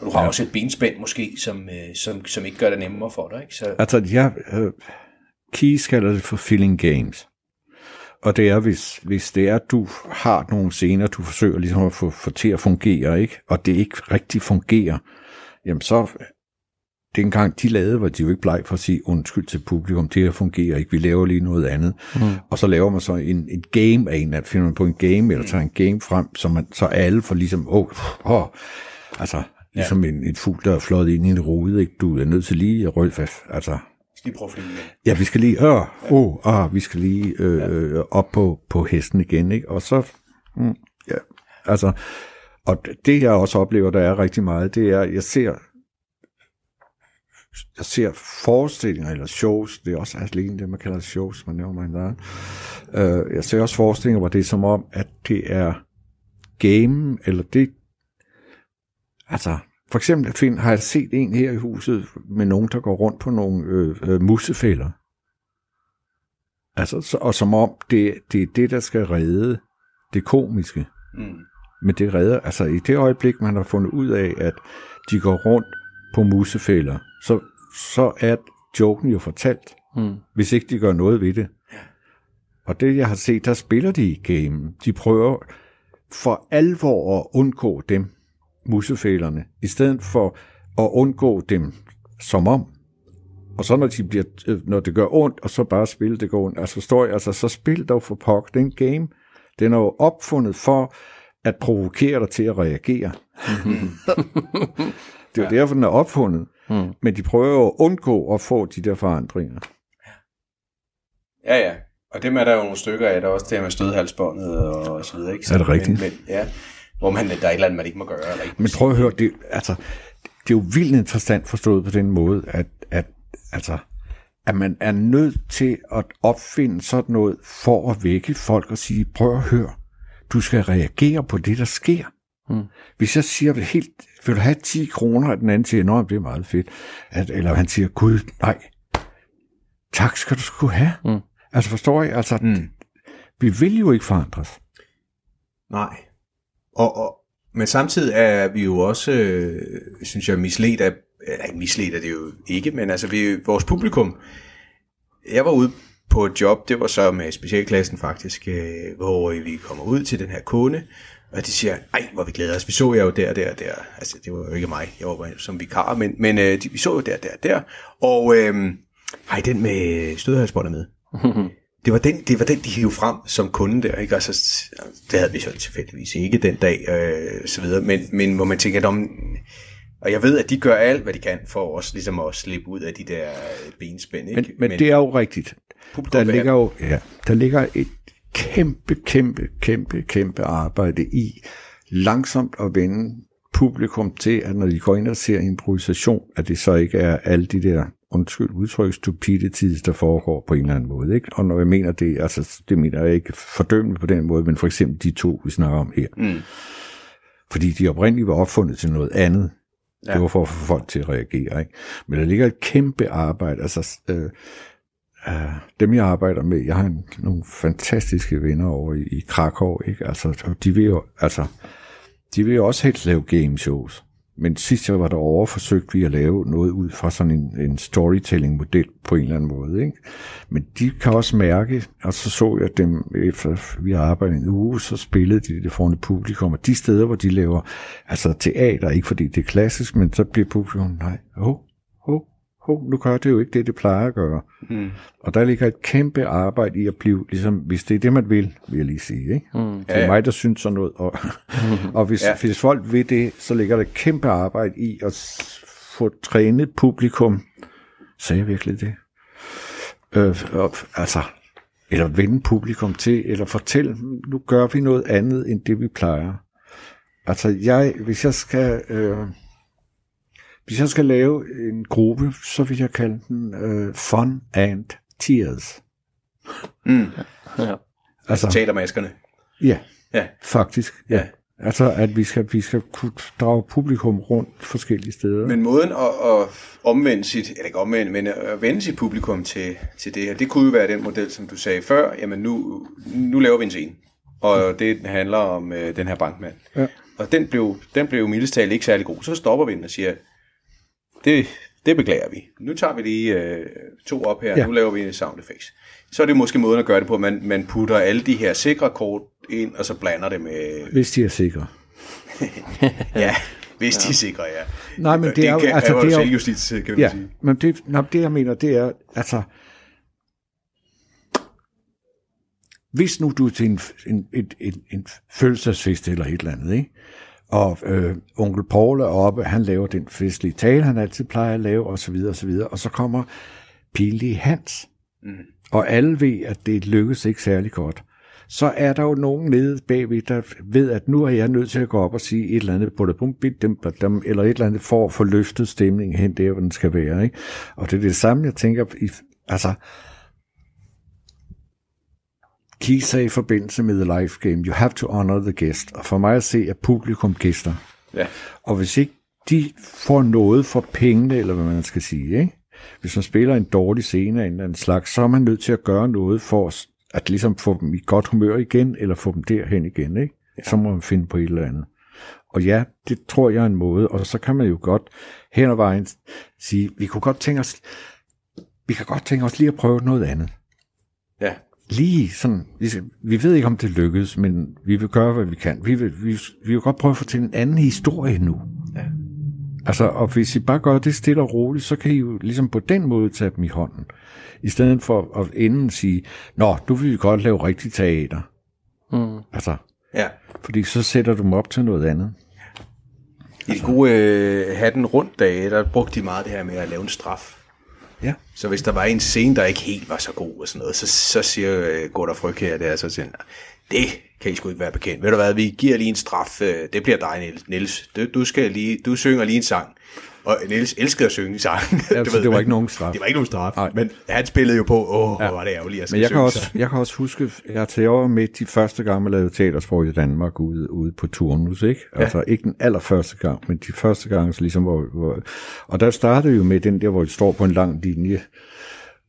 du har ja. også et benspænd måske, som, øh, som, som ikke gør det nemmere for dig. Ikke? Så... Altså, ja, uh, Keys kalder det for filling games. Og det er, hvis, hvis det er, at du har nogle scener, du forsøger ligesom at få, få til at fungere, ikke? og det ikke rigtig fungerer, jamen så, dengang de lavede, var de jo ikke bleg for at sige undskyld til publikum, det her fungerer ikke, vi laver lige noget andet. Mm. Og så laver man så en, en game af en, at finder man på en game, eller tager en game frem, så, man, så alle får ligesom, åh, oh, oh, altså, ligesom ja. en, en fugl, der er fløjet ind i en rude, ikke? du er nødt til lige at røde, altså, lige prøve at Ja, vi skal lige, øh, ja. oh, ah, vi skal lige øh, ja. Øh, op på, på hesten igen, ikke? Og så, mm, ja, altså, og det jeg også oplever, der er rigtig meget, det er, jeg ser, jeg ser forestillinger eller shows, det er også alene det, man kalder shows, man nævner mig der. Uh, jeg ser også forestillinger, hvor det er som om, at det er game, eller det, altså, for eksempel find, har jeg set en her i huset med nogen, der går rundt på nogle øh, øh, musefælder. Altså, så, og som om det, det er det, der skal redde det komiske. Mm. Men det redder, altså i det øjeblik, man har fundet ud af, at de går rundt på musefælder, så, så er joken jo fortalt, mm. hvis ikke de gør noget ved det. Og det, jeg har set, der spiller de i game. De prøver for alvor at undgå dem musefælerne, i stedet for at undgå dem som om. Og så når, de bliver, øh, når det gør ondt, og så bare spille det går ondt. Altså forstår jeg, altså så spil dog for pokker. Den game, den er jo opfundet for at provokere dig til at reagere. det er jo ja. derfor, den er opfundet. Mm. Men de prøver at undgå at få de der forandringer. Ja, ja. Og dem er der jo nogle stykker af, der også det med stødhalsbåndet og så videre. Ikke? Så, er det rigtigt? Men, men, ja hvor man, der er et eller andet, man ikke må gøre. Eller ikke Men prøv at høre, det, altså, det er jo vildt interessant forstået på den måde, at, at, altså, at man er nødt til at opfinde sådan noget for at vække folk og sige, prøv at høre, du skal reagere på det, der sker. Mm. Hvis jeg siger helt, vil du have 10 kroner, og den anden siger, nej, det er meget fedt. At, eller han siger, gud, nej, tak skal du skulle have. Mm. Altså forstår I? Altså, mm. vi vil jo ikke forandres. Nej. Og, og, Men samtidig er vi jo også, øh, synes jeg, misledt af, eller ikke misledt er det jo ikke, men altså vi, vores publikum, jeg var ude på et job, det var så med specialklassen faktisk, øh, hvor vi kommer ud til den her kunde, og de siger, ej, hvor vi glæder os, vi så jo der, der, der. Altså, det var jo ikke mig, jeg var bare som vikar, men, men øh, de, vi så jo der, der, der. Og øh, har I den med stødhalsbåndet med? det var den, det var den, de hævde frem som kunde der, ikke? Altså, det havde vi så tilfældigvis ikke den dag, øh, så videre. Men, men hvor man tænker, at om, og jeg ved, at de gør alt, hvad de kan for os ligesom at slippe ud af de der benspænd. Ikke? Men, men, men det er jo rigtigt. Der ligger jo ja, der ligger et kæmpe, kæmpe, kæmpe, kæmpe arbejde i langsomt at vende publikum til, at når de går ind og ser improvisation, at det så ikke er alle de der undskyld udtryk, stupidities, der foregår på en eller anden måde. Ikke? Og når jeg mener det, altså det mener jeg ikke fordømmende på den måde, men for eksempel de to, vi snakker om her. Mm. Fordi de oprindeligt var opfundet til noget andet. Ja. Det var for at få folk til at reagere. Ikke? Men der ligger et kæmpe arbejde. Altså, øh, øh, dem jeg arbejder med, jeg har en, nogle fantastiske venner over i, i Krakow. Ikke? Altså, de vil jo, altså, de vil jo også helst lave game shows. Men sidst jeg var derovre, forsøgte vi at lave noget ud fra sådan en, en storytelling-model på en eller anden måde. Ikke? Men de kan også mærke, og så så jeg dem, efter vi har arbejdet en uge, så spillede de det foran et publikum, og de steder, hvor de laver altså teater, ikke fordi det er klassisk, men så bliver publikum, nej, åh, oh, oh, oh, nu gør det jo ikke det, det plejer at gøre. Mm. Og der ligger et kæmpe arbejde i at blive, ligesom, hvis det er det, man vil, vil jeg lige sige. Ikke? Mm. Det er ja. mig, der synes sådan noget. Og, og hvis, ja. hvis folk vil det, så ligger der et kæmpe arbejde i at få trænet publikum. Sagde jeg virkelig det? Øh, og, altså, eller vende publikum til, eller fortælle, nu gør vi noget andet, end det vi plejer. Altså, jeg, hvis jeg skal... Øh, hvis jeg skal lave en gruppe, så vil jeg kalde den uh, Fun and Tears. Mm. Ja. Altså, Teatermaskerne. Ja, ja, faktisk. Ja. ja. Altså, at vi skal, vi skal kunne drage publikum rundt forskellige steder. Men måden at, at omvende sit, eller ikke omvende, men at vende sit publikum til, til det her, det kunne jo være den model, som du sagde før, jamen nu, nu laver vi en scene, og det handler om uh, den her bankmand. Ja. Og den blev, den blev mildest talt ikke særlig god. Så stopper vi den og siger, det, det beklager vi. Nu tager vi lige øh, to op her, ja. nu laver vi en sound effects. Så er det måske måden at gøre det på, at man, man putter alle de her sikre kort ind, og så blander det med... Hvis de er sikre. ja, hvis ja. de er sikre, ja. Nej, men det, det er jo... Kan, altså, det er jo selvjustits, kan man ja, sige. men det, nej, det jeg mener, det er, altså... Hvis nu du er til en, en, en, en, en fødselsdagsfest eller et eller andet, ikke? Og øh, onkel Paul er oppe, han laver den festlige tale, han altid plejer at lave, og så videre, og så videre. Og så kommer Pinlige Hans, mm. og alle ved, at det lykkes ikke særlig godt. Så er der jo nogen nede bagved, der ved, at nu er jeg nødt til at gå op og sige et eller andet, eller et eller andet for at få løftet stemningen hen der, hvor den skal være. Ikke? Og det er det samme, jeg tænker, altså, Key sagde i forbindelse med The Life Game, you have to honor the guest. Og for mig at se, at publikum gæster. Ja. Og hvis ikke de får noget for pengene, eller hvad man skal sige, ikke? hvis man spiller en dårlig scene af en eller anden slags, så er man nødt til at gøre noget for at ligesom få dem i godt humør igen, eller få dem derhen igen. Ikke? Ja. Så må man finde på et eller andet. Og ja, det tror jeg er en måde, og så kan man jo godt hen ad vejen sige, vi kunne godt tænke os, vi kan godt tænke os lige at prøve noget andet. Ja lige sådan, vi, ved ikke om det lykkedes, men vi vil gøre, hvad vi kan. Vi vil, vi, vi vil godt prøve at fortælle en anden historie nu. Ja. Altså, og hvis I bare gør det stille og roligt, så kan I jo ligesom på den måde tage dem i hånden. I stedet for at inden sige, nå, nu vil vi godt lave rigtig teater. Mm. Altså, ja. fordi så sætter du dem op til noget andet. I de gode øh, hatten rundt dage, der brugte de meget det her med at lave en straf. Ja. Så hvis der var en scene, der ikke helt var så god og sådan noget, så, så siger øh, uh, Gordon Fryg her, det er så sådan, det kan I sgu ikke være bekendt. Ved du hvad, vi giver lige en straf, øh, det bliver dig, Niels. Du, du, skal lige, du synger lige en sang. Og Niels elskede at synge sang. Ja, du ved, det var ikke nogen straf. Det var ikke nogen straf, Nej. men han spillede jo på, åh, ja. hvor var det ærgerligt at Men jeg kan, også, jeg kan også huske, jeg til år med de første gange, man lavede teatersprog i Danmark ude, ude på turnus, ikke? Ja. Altså ikke den allerførste gang, men de første gange, så ligesom, hvor, hvor, og der startede jo med den der, hvor det står på en lang linje,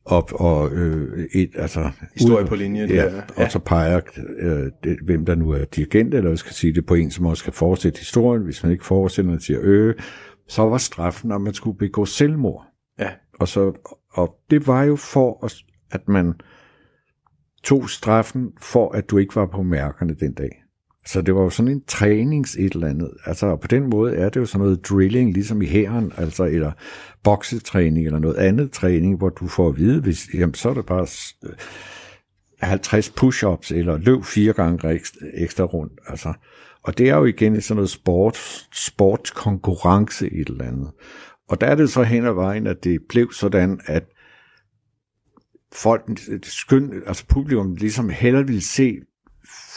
og, og øh, et, altså... Historie ud- på linjen, Ja, der. og så peger øh, det, hvem der nu er dirigent, eller jeg skal sige det på en, som også skal fortsætte historien. Hvis man ikke fortsætter, man siger øh, så var straffen, at man skulle begå selvmord. Ja. Og, så, og det var jo for, at, at man tog straffen for, at du ikke var på mærkerne den dag. Så det var jo sådan en trænings et eller andet. Altså på den måde er det jo sådan noget drilling, ligesom i hæren, altså eller boksetræning eller noget andet træning, hvor du får at vide, hvis, jamen, så er det bare s- 50 push-ups eller løb fire gange ekstra, ekstra rundt. Altså. Og det er jo igen sådan noget sport, sportskonkurrence et eller andet. Og der er det så hen ad vejen, at det blev sådan, at folk, skøn, altså publikum ligesom hellere ville se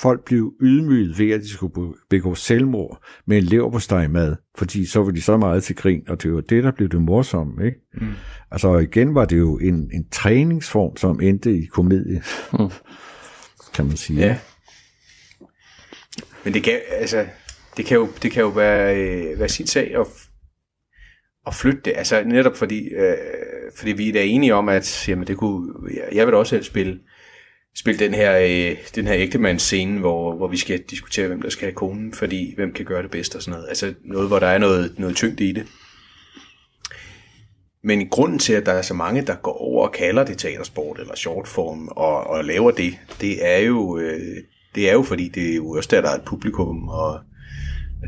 folk blive ydmyget ved, at de skulle begå selvmord med en leverpostejmad, fordi så var de så meget til grin, og det var det, der blev det morsomme. Ikke? Mm. Altså igen var det jo en, en træningsform, som endte i komedie, Mm. kan man sige. Ja. Men det kan, altså, det kan jo, det kan jo være, øh, være sin sag at, at flytte det. Altså netop fordi, øh, fordi vi er enige om, at jamen, det kunne, jeg, jeg vil da også helst spille, spille den her, øh, den her ægtemands scene, hvor, hvor vi skal diskutere, hvem der skal have konen, fordi hvem kan gøre det bedst og sådan noget. Altså noget, hvor der er noget, noget tyngde i det. Men grunden til, at der er så mange, der går over og kalder det teatersport eller shortform og, og laver det, det er jo, øh, det er jo fordi, det er jo også der, der er et publikum, og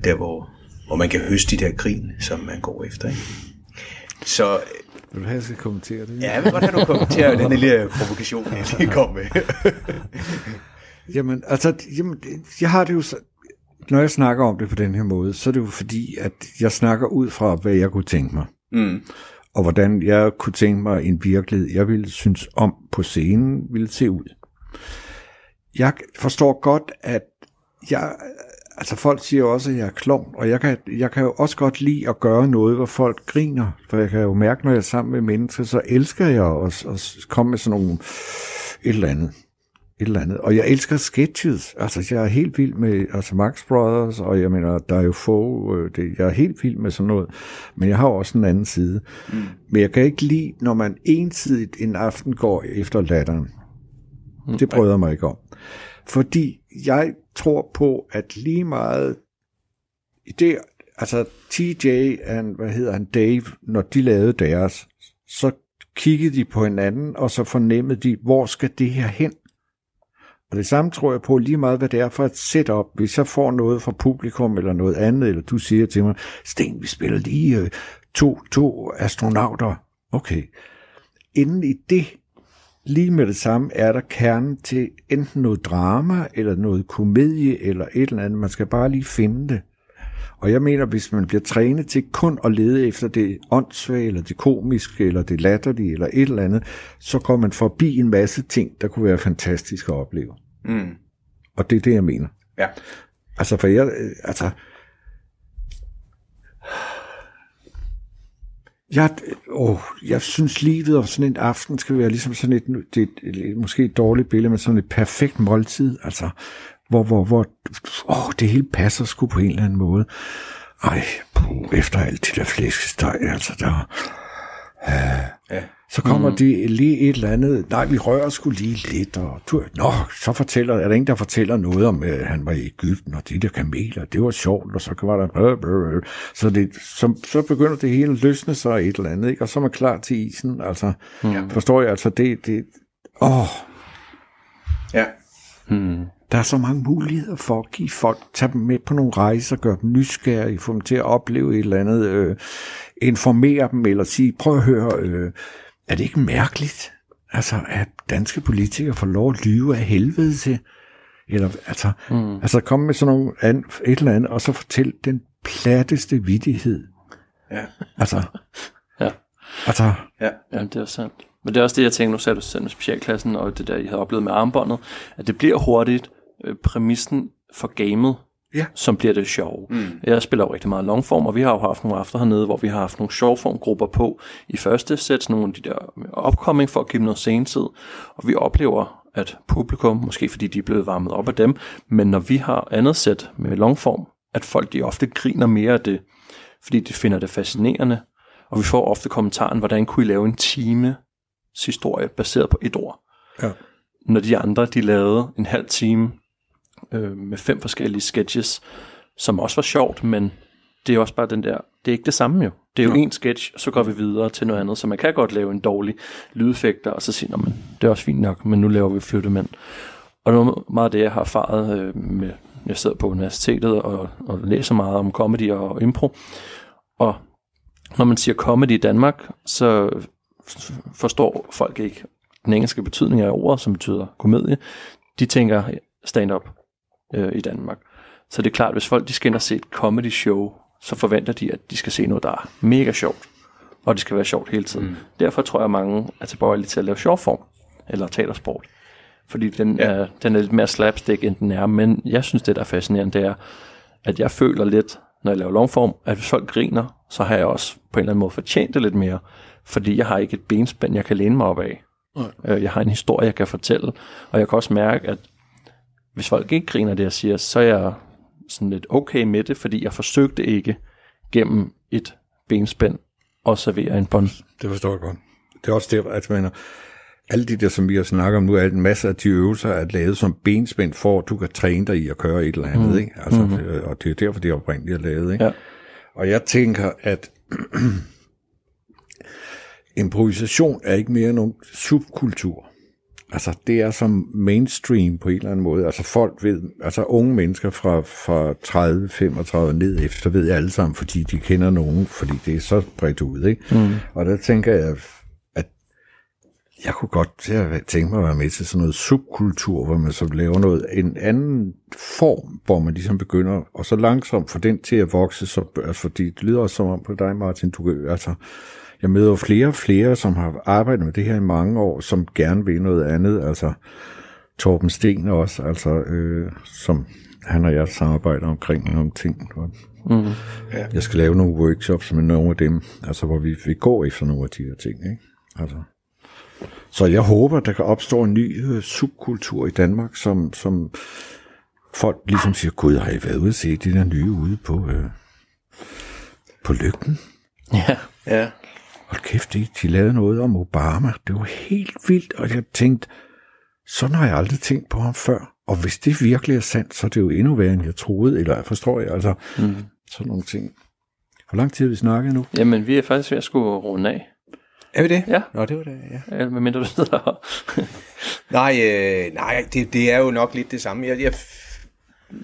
der, hvor, hvor man kan høste de der grin, som man går efter. Ikke? Så Vil du have, at jeg skal kommentere det? ja, jeg vil godt have, du kommenterer den lille provokation, jeg lige kom med. Jamen, altså, jamen, jeg har det jo så, når jeg snakker om det på den her måde, så er det jo fordi, at jeg snakker ud fra, hvad jeg kunne tænke mig. mm. Og hvordan jeg kunne tænke mig en virkelighed, jeg ville synes om på scenen, ville se ud. Jeg forstår godt, at jeg, altså folk siger også, at jeg er klovn, og jeg kan, jeg kan jo også godt lide at gøre noget, hvor folk griner, for jeg kan jo mærke, når jeg er sammen med mennesker, så elsker jeg at, at komme med sådan nogle, et eller andet et eller andet. Og jeg elsker sketches. Altså, jeg er helt vild med altså Max Brothers, og jeg mener, der er jo få, øh, det, jeg er helt vild med sådan noget. Men jeg har også en anden side. Mm. Men jeg kan ikke lide, når man ensidigt en aften går efter latteren. Mm. Det bryder mig ikke om. Fordi jeg tror på, at lige meget i det, altså TJ og, hvad hedder han, Dave, når de lavede deres, så kiggede de på hinanden, og så fornemmede de, hvor skal det her hen? Og det samme tror jeg på lige meget, hvad det er for et setup. Hvis jeg får noget fra publikum eller noget andet, eller du siger til mig, Sten, vi spiller lige øh, to, to astronauter. Okay. Inden i det, lige med det samme, er der kernen til enten noget drama, eller noget komedie, eller et eller andet. Man skal bare lige finde det. Og jeg mener, hvis man bliver trænet til kun at lede efter det åndssvage, eller det komiske, eller det latterlige, eller et eller andet, så går man forbi en masse ting, der kunne være fantastisk at opleve. Mm. Og det er det, jeg mener. Ja. Altså, for jeg, øh, altså, jeg, åh, jeg synes livet om sådan en aften skal være ligesom sådan et, det, er måske et dårligt billede, men sådan et perfekt måltid, altså, hvor, hvor, hvor åh, det hele passer sgu på en eller anden måde. Ej, puh, efter alt det der flæskesteg, altså der, øh, ja. så kommer mm. de lige et eller andet, nej, vi rører sgu lige lidt, og du, nå, så fortæller, er der ingen, der fortæller noget om, at han var i Ægypten, og de der kameler, det var sjovt, og så var der, brød, brød, brød. så, det, så, så begynder det hele at løsne sig et eller andet, ikke? og så er man klar til isen, altså, mm. forstår jeg, altså, det, det, åh, ja. Hmm. Der er så mange muligheder for at give folk, tage dem med på nogle rejser, gøre dem nysgerrige, få dem til at opleve et eller andet, øh, informere dem, eller sige, prøv at høre, øh, er det ikke mærkeligt, altså, at danske politikere får lov at lyve af helvede til? Eller, altså, mm. altså komme med sådan nogle an, et eller andet, og så fortælle den platteste vidighed. Ja. Altså, Ja. altså, Ja. Ja, det er sant. Men det er også det, jeg tænker, nu sagde du selv med specialklassen, og det der, I havde oplevet med armbåndet, at det bliver hurtigt øh, præmissen for gamet, Ja. som bliver det sjove. Mm. Jeg spiller jo rigtig meget longform, og vi har jo haft nogle aftener hernede, hvor vi har haft nogle shortform-grupper på i første sæt, nogle af de der opkomming for at give dem noget senetid, og vi oplever, at publikum, måske fordi de er blevet varmet op af dem, men når vi har andet sæt med longform, at folk de ofte griner mere af det, fordi de finder det fascinerende, og vi får ofte kommentaren, hvordan kunne I lave en time historie baseret på et ord. Ja. Når de andre, de lavede en halv time øh, med fem forskellige sketches, som også var sjovt, men det er også bare den der, det er ikke det samme jo. Det er jo en sketch, så går vi videre til noget andet, så man kan godt lave en dårlig lydeffekter, og så sige, men det er også fint nok, men nu laver vi flyttemænd. Og noget meget af det, jeg har erfaret øh, med, jeg sidder på universitetet og, og læser meget om comedy og impro, og når man siger comedy i Danmark, så forstår folk ikke den engelske betydning af ordet, som betyder komedie. De tænker stand-up øh, i Danmark. Så det er klart, hvis folk de skal ind og se et comedy show, så forventer de, at de skal se noget, der er mega sjovt. Og det skal være sjovt hele tiden. Mm. Derfor tror jeg, at mange er tilbøjelige til at lave sjov form, eller teatersport. Fordi den, ja. er, den er lidt mere slapstick, end den er. Men jeg synes, det der er fascinerende, det er, at jeg føler lidt, når jeg laver longform, at hvis folk griner, så har jeg også på en eller anden måde fortjent det lidt mere. Fordi jeg har ikke et benspænd, jeg kan læne mig op af. Nej. Jeg har en historie, jeg kan fortælle. Og jeg kan også mærke, at hvis folk ikke griner det, jeg siger, så er jeg sådan lidt okay med det, fordi jeg forsøgte ikke gennem et benspænd at servere en bond. Det forstår jeg godt. Det er også det, at mener, alle de der, som vi har snakket om nu, er en masse af de øvelser er lavet som benspænd for, at du kan træne dig i at køre et eller andet. Mm. Ikke? Altså, mm-hmm. Og det er derfor, de er oprindeligt er lavet. Ikke? Ja. Og jeg tænker, at improvisation er ikke mere nogen subkultur. Altså, det er som mainstream på en eller anden måde. Altså, folk ved, altså unge mennesker fra, fra 30, 35 ned efter, ved alle sammen, fordi de kender nogen, fordi det er så bredt ud, ikke? Mm. Og der tænker jeg, at jeg kunne godt tænke mig at være med til sådan noget subkultur, hvor man så laver noget, en anden form, hvor man ligesom begynder, og så langsomt få den til at vokse, så, altså, fordi det lyder også som om på dig, Martin, du altså, jeg møder flere og flere, som har arbejdet med det her i mange år, som gerne vil noget andet. Altså Torben Sten også, altså, øh, som han og jeg samarbejder omkring nogle ting. Mm. Ja. Jeg skal lave nogle workshops med nogle af dem, altså hvor vi, vi går efter nogle af de her ting. Ikke? Altså. Så jeg håber, der kan opstå en ny øh, subkultur i Danmark, som, som folk ligesom siger, gud, har I været ude at se de der nye ude på, øh, på lygten? Ja. ja hold kæft, de, de lavede noget om Obama. Det var helt vildt, og jeg tænkte, sådan har jeg aldrig tænkt på ham før. Og hvis det virkelig er sandt, så er det jo endnu værre, end jeg troede, eller jeg forstår jeg, altså mm. sådan nogle ting. Hvor lang tid har vi snakket nu? Jamen, vi er faktisk ved at skulle runde af. Er vi det? Ja. Nå, det var det, ja. ja men mindre du sidder her. nej, øh, nej det, det er jo nok lidt det samme. Jeg, jeg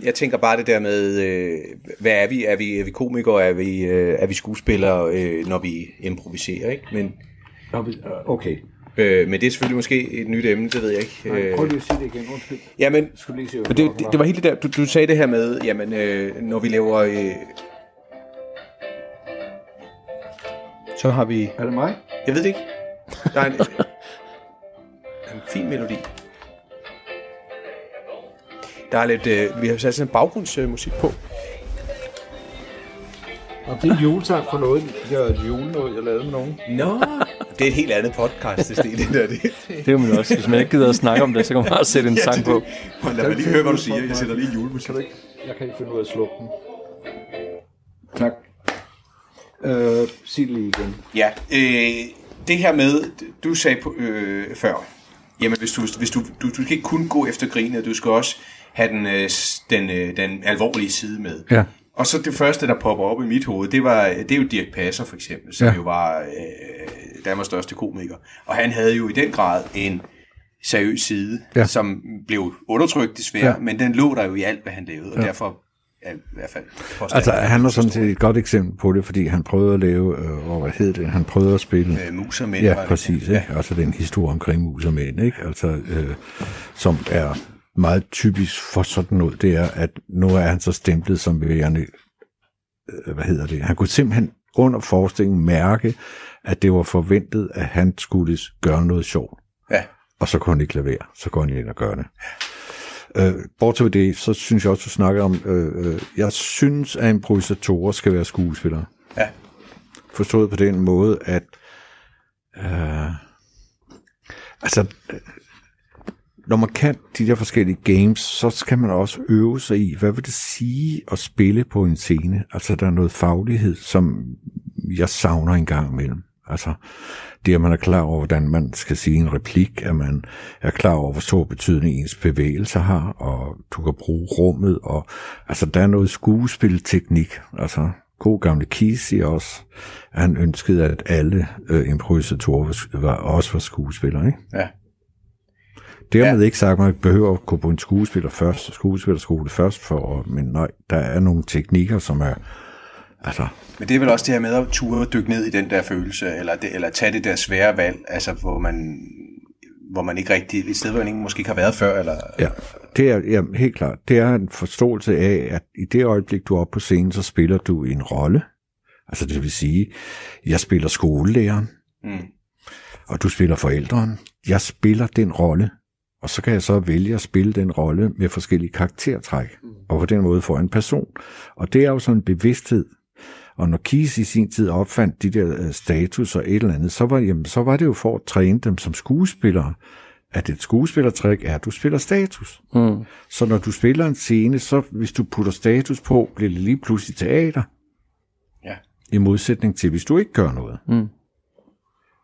jeg tænker bare det der med, øh, hvad er vi? Er vi, er vi komikere? Er vi, øh, er vi skuespillere, øh, når vi improviserer? Ikke? Men, okay. Øh, men det er selvfølgelig måske et nyt emne, det ved jeg ikke. Nej, prøv lige at sige det igen, undskyld. Jamen, lige se, det, det, det var helt det der, du, du sagde det her med, jamen, øh, når vi laver... Øh, så har vi... Er det mig? Jeg ved det ikke. Der er en, en fin melodi. Der er lidt, øh, vi har sat sådan en baggrundsmusik på. Og det er julesang for noget, jeg er julenåde, jeg lavede med nogen. Nå, det er et helt andet podcast, det, det der. Det. det kan man også. Hvis man ikke gider at snakke om det, så kan man bare sætte en ja, sang på. Lad mig lige høre, hvad du siger. Jeg sætter lige julemusik. Kan du ikke? Jeg kan ikke finde ud af at slukke den. Tak. Øh, sig det lige igen. Ja, øh, det her med, du sagde på, øh, før, jamen hvis du, hvis du, du, du skal ikke kun gå efter grinet, du skal også have den, øh, den, øh, den alvorlige side med. Ja. Og så det første, der popper op i mit hoved, det, var, det er jo Dirk Passer for eksempel, som ja. jo var øh, Danmarks største komiker. Og han havde jo i den grad en seriøs side, ja. som blev undertrykt desværre, ja. men den lå der jo i alt, hvad han lavede, og ja. derfor ja, i hvert fald Altså, han var sådan set et godt eksempel på det, fordi han prøvede at lave, øh, hvad hed det, han prøvede at spille... Øh, mus og mænd. Ja, præcis, ja. Ikke? altså den historie omkring mus og mænd, ikke? Altså, øh, som er meget typisk for sådan noget, det er, at nu er han så stemplet som værende, øh, hvad hedder det, han kunne simpelthen under forestillingen mærke, at det var forventet, at han skulle gøre noget sjovt. Ja. Og så kunne han ikke lade være. Så går han ind og gør det. Øh, bortset ved det, så synes jeg også, du snakker om, øh, øh, jeg synes, at improvisatorer skal være skuespillere. Ja. Forstået på den måde, at øh, altså, når man kan de der forskellige games, så skal man også øve sig i, hvad vil det sige at spille på en scene? Altså, der er noget faglighed, som jeg savner en gang imellem. Altså, det at man er klar over, hvordan man skal sige en replik, at man er klar over, hvor stor betydning ens bevægelser har, og du kan bruge rummet, og altså, der er noget skuespilteknik, altså, god gamle Keith siger også, han ønskede, at alle øh, improvisatorer var, også var skuespillere, ikke? Ja. Dermed ja. ikke sagt, at man behøver at gå på en skuespiller først, skuespillerskole først, for, men nej, der er nogle teknikker, som er, altså, Men det er vel også det her med at ture og dykke ned i den der følelse, eller, det, eller tage det der svære valg, altså hvor man, hvor man ikke rigtig, et sted, hvor man ikke, måske ikke har været før, eller... Ja, det er ja, helt klart. Det er en forståelse af, at i det øjeblik, du er oppe på scenen, så spiller du en rolle. Altså det vil sige, jeg spiller skolelæreren, Mm. og du spiller forældren. Jeg spiller den rolle, og så kan jeg så vælge at spille den rolle med forskellige karaktertræk, og på den måde få en person. Og det er jo sådan en bevidsthed. Og når Kies i sin tid opfandt de der øh, status og et eller andet, så var, jamen, så var det jo for at træne dem som skuespillere, at et skuespillertræk er, at du spiller status. Mm. Så når du spiller en scene, så hvis du putter status på, bliver det lige pludselig teater. Ja. I modsætning til, hvis du ikke gør noget. Mm.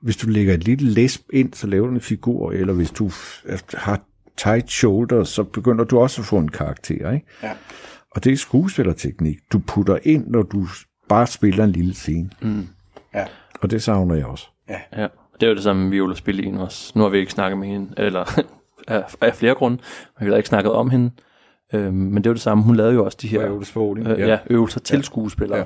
Hvis du lægger et lille læsp ind, så laver du en figur, eller hvis du har tight shoulders, så begynder du også at få en karakter. Ikke? Ja. Og det er skuespillerteknik. Du putter ind, når du bare spiller en lille scene. Mm. Ja. Og det savner jeg også. Ja, det er jo det samme, Viola spille en også. Nu har vi ikke snakket med hende, eller af, af flere grunde. Vi har ikke snakket om hende. Øhm, men det er jo det samme. Hun lavede jo også de her øh, ja. øvelser til ja. skuespillere. Ja.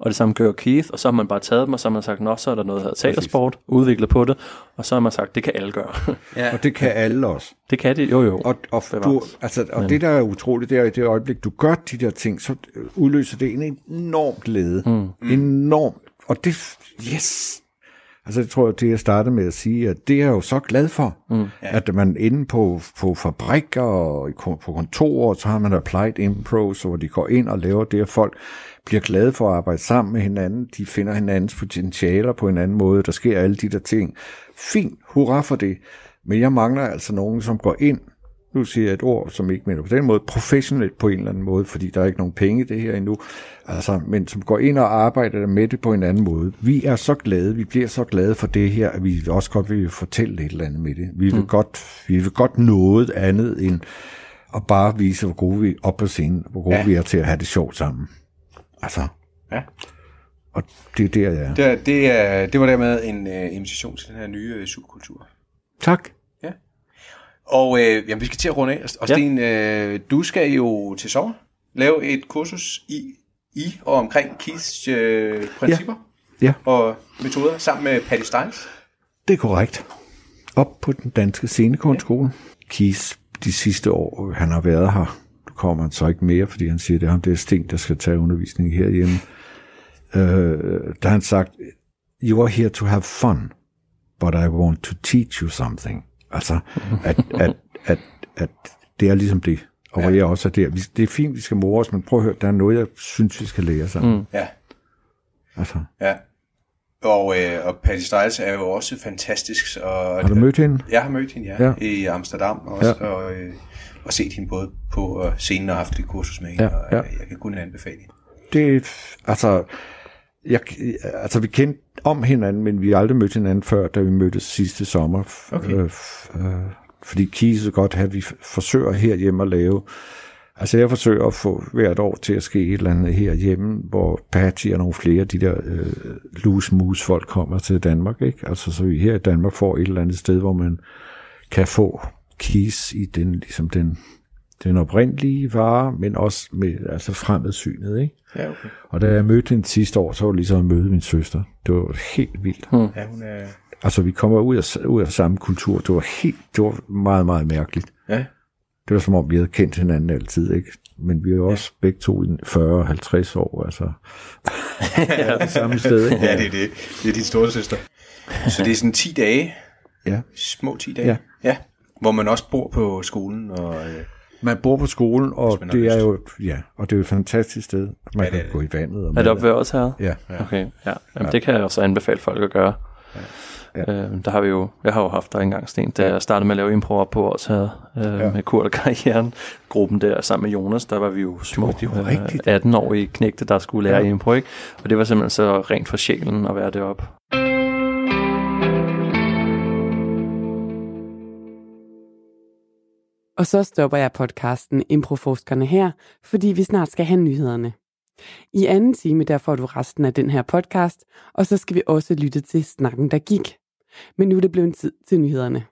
Og det samme gør Keith, og så har man bare taget dem, og så har man sagt, nå, så er der noget, der hedder teatersport, udviklet på det, og så har man sagt, det kan alle gøre. Ja. Og det kan alle også. det kan det, jo jo. Og, og, du, altså, og det, der er utroligt, det er, at i det øjeblik, du gør de der ting, så udløser det en enorm glæde. Mm. Enormt. Og det, yes! Altså, det tror jeg, det jeg startede med at sige, at det er jeg jo så glad for, mm. at man inde på, på fabrikker og på kontorer, så har man applied impro, så hvor de går ind og laver det, at folk bliver glade for at arbejde sammen med hinanden, de finder hinandens potentialer på en anden måde, der sker alle de der ting. Fint, hurra for det. Men jeg mangler altså nogen, som går ind, nu siger jeg et ord, som ikke mener på den måde, professionelt på en eller anden måde, fordi der er ikke nogen penge i det her endnu, altså, men som går ind og arbejder med det på en anden måde. Vi er så glade, vi bliver så glade for det her, at vi også godt vil fortælle et eller andet med det. Vi vil, mm. godt, vi vil godt noget andet end at bare vise, hvor gode vi er op på scenen, hvor gode ja. Vi er til at have det sjovt sammen. Altså, Ja. og det er der, jeg er. Det, det, er, det var dermed en uh, invitation til den her nye uh, subkultur. Tak. Og øh, jamen, vi skal til at runde af. Og Ja. Sten, øh, du skal jo til sommer lave et kursus i, i og omkring Keiths øh, principper Ja. og metoder sammen med Patty Styles. Det er korrekt. Op på den danske scenekunstskole. Kies de sidste år, han har været her. Nu kommer han så ikke mere, fordi han siger, det er ham, det er Sten, der skal tage undervisning herhjemme. Øh, der har han sagt, you are here to have fun, but I want to teach you something. Altså, at, at, at, at det er ligesom det. Og hvor jeg også er der. Det er fint, vi skal more os, men prøv at høre, der er noget, jeg synes, vi skal lære sammen. Mm. Ja. Altså, ja. Og, øh, og Patty Styles er jo også fantastisk. Og, har du mødt hende? Jeg har mødt hende, ja, Ja. ja. i Amsterdam også, ja. og, øh, og set hende både på øh, scenen og haft et kursus med hende, Ja, og ja. øh, jeg kan kun anbefale hende. det, altså, jeg, altså, vi kendte om hinanden, men vi har aldrig mødt hinanden før, da vi mødtes sidste sommer. Okay. Øh, øh, fordi Kise så godt have, at vi forsøger herhjemme at lave, altså jeg forsøger at få hvert år til at ske et eller andet herhjemme, hvor Patty og nogle flere af de der øh, loose moose folk kommer til Danmark, ikke? Altså så vi her i Danmark får et eller andet sted, hvor man kan få keys i den, ligesom den, den oprindelige vare, men også med altså fremadsynet, ikke? Ja, okay. Og da jeg mødte hende sidste år, så var det ligesom at møde min søster. Det var helt vildt. Hmm. Ja, hun er... Altså, vi kommer ud af, ud af samme kultur. Det var helt, det var meget, meget mærkeligt. Ja. Det var som om, vi havde kendt hinanden altid, ikke? Men vi er jo også begge to i 40-50 år, altså. ja, det samme sted, ikke? Ja, det er det. Det er din store søster. Så det er sådan 10 dage, Ja. små 10 dage. Ja. ja. Hvor man også bor på skolen. Og, øh, Man bor på skolen, og det er lyst. jo, ja, og det er jo et fantastisk sted. Man Ja, det er kan det. gå i vandet. Og Er det mad. op ved os her? Ja. Okay, ja. Jamen, det kan jeg også anbefale folk at gøre. Ja. Øh, der har vi jo, jeg har jo haft der engang, Sten, da jeg startede med at lave impro op på os her, øh, ja. med Kurt og Karrieren, gruppen der sammen med Jonas, der var vi jo små det var øh, rigtigt. 18-årige knægte, der skulle lære ja. impro, ikke? Og det var simpelthen så rent for sjælen at være deroppe. Og så stopper jeg podcasten Improforskerne her, fordi vi snart skal have nyhederne. I anden time der får du resten af den her podcast, og så skal vi også lytte til Snakken, der gik. Men nu er det blevet tid til nyhederne.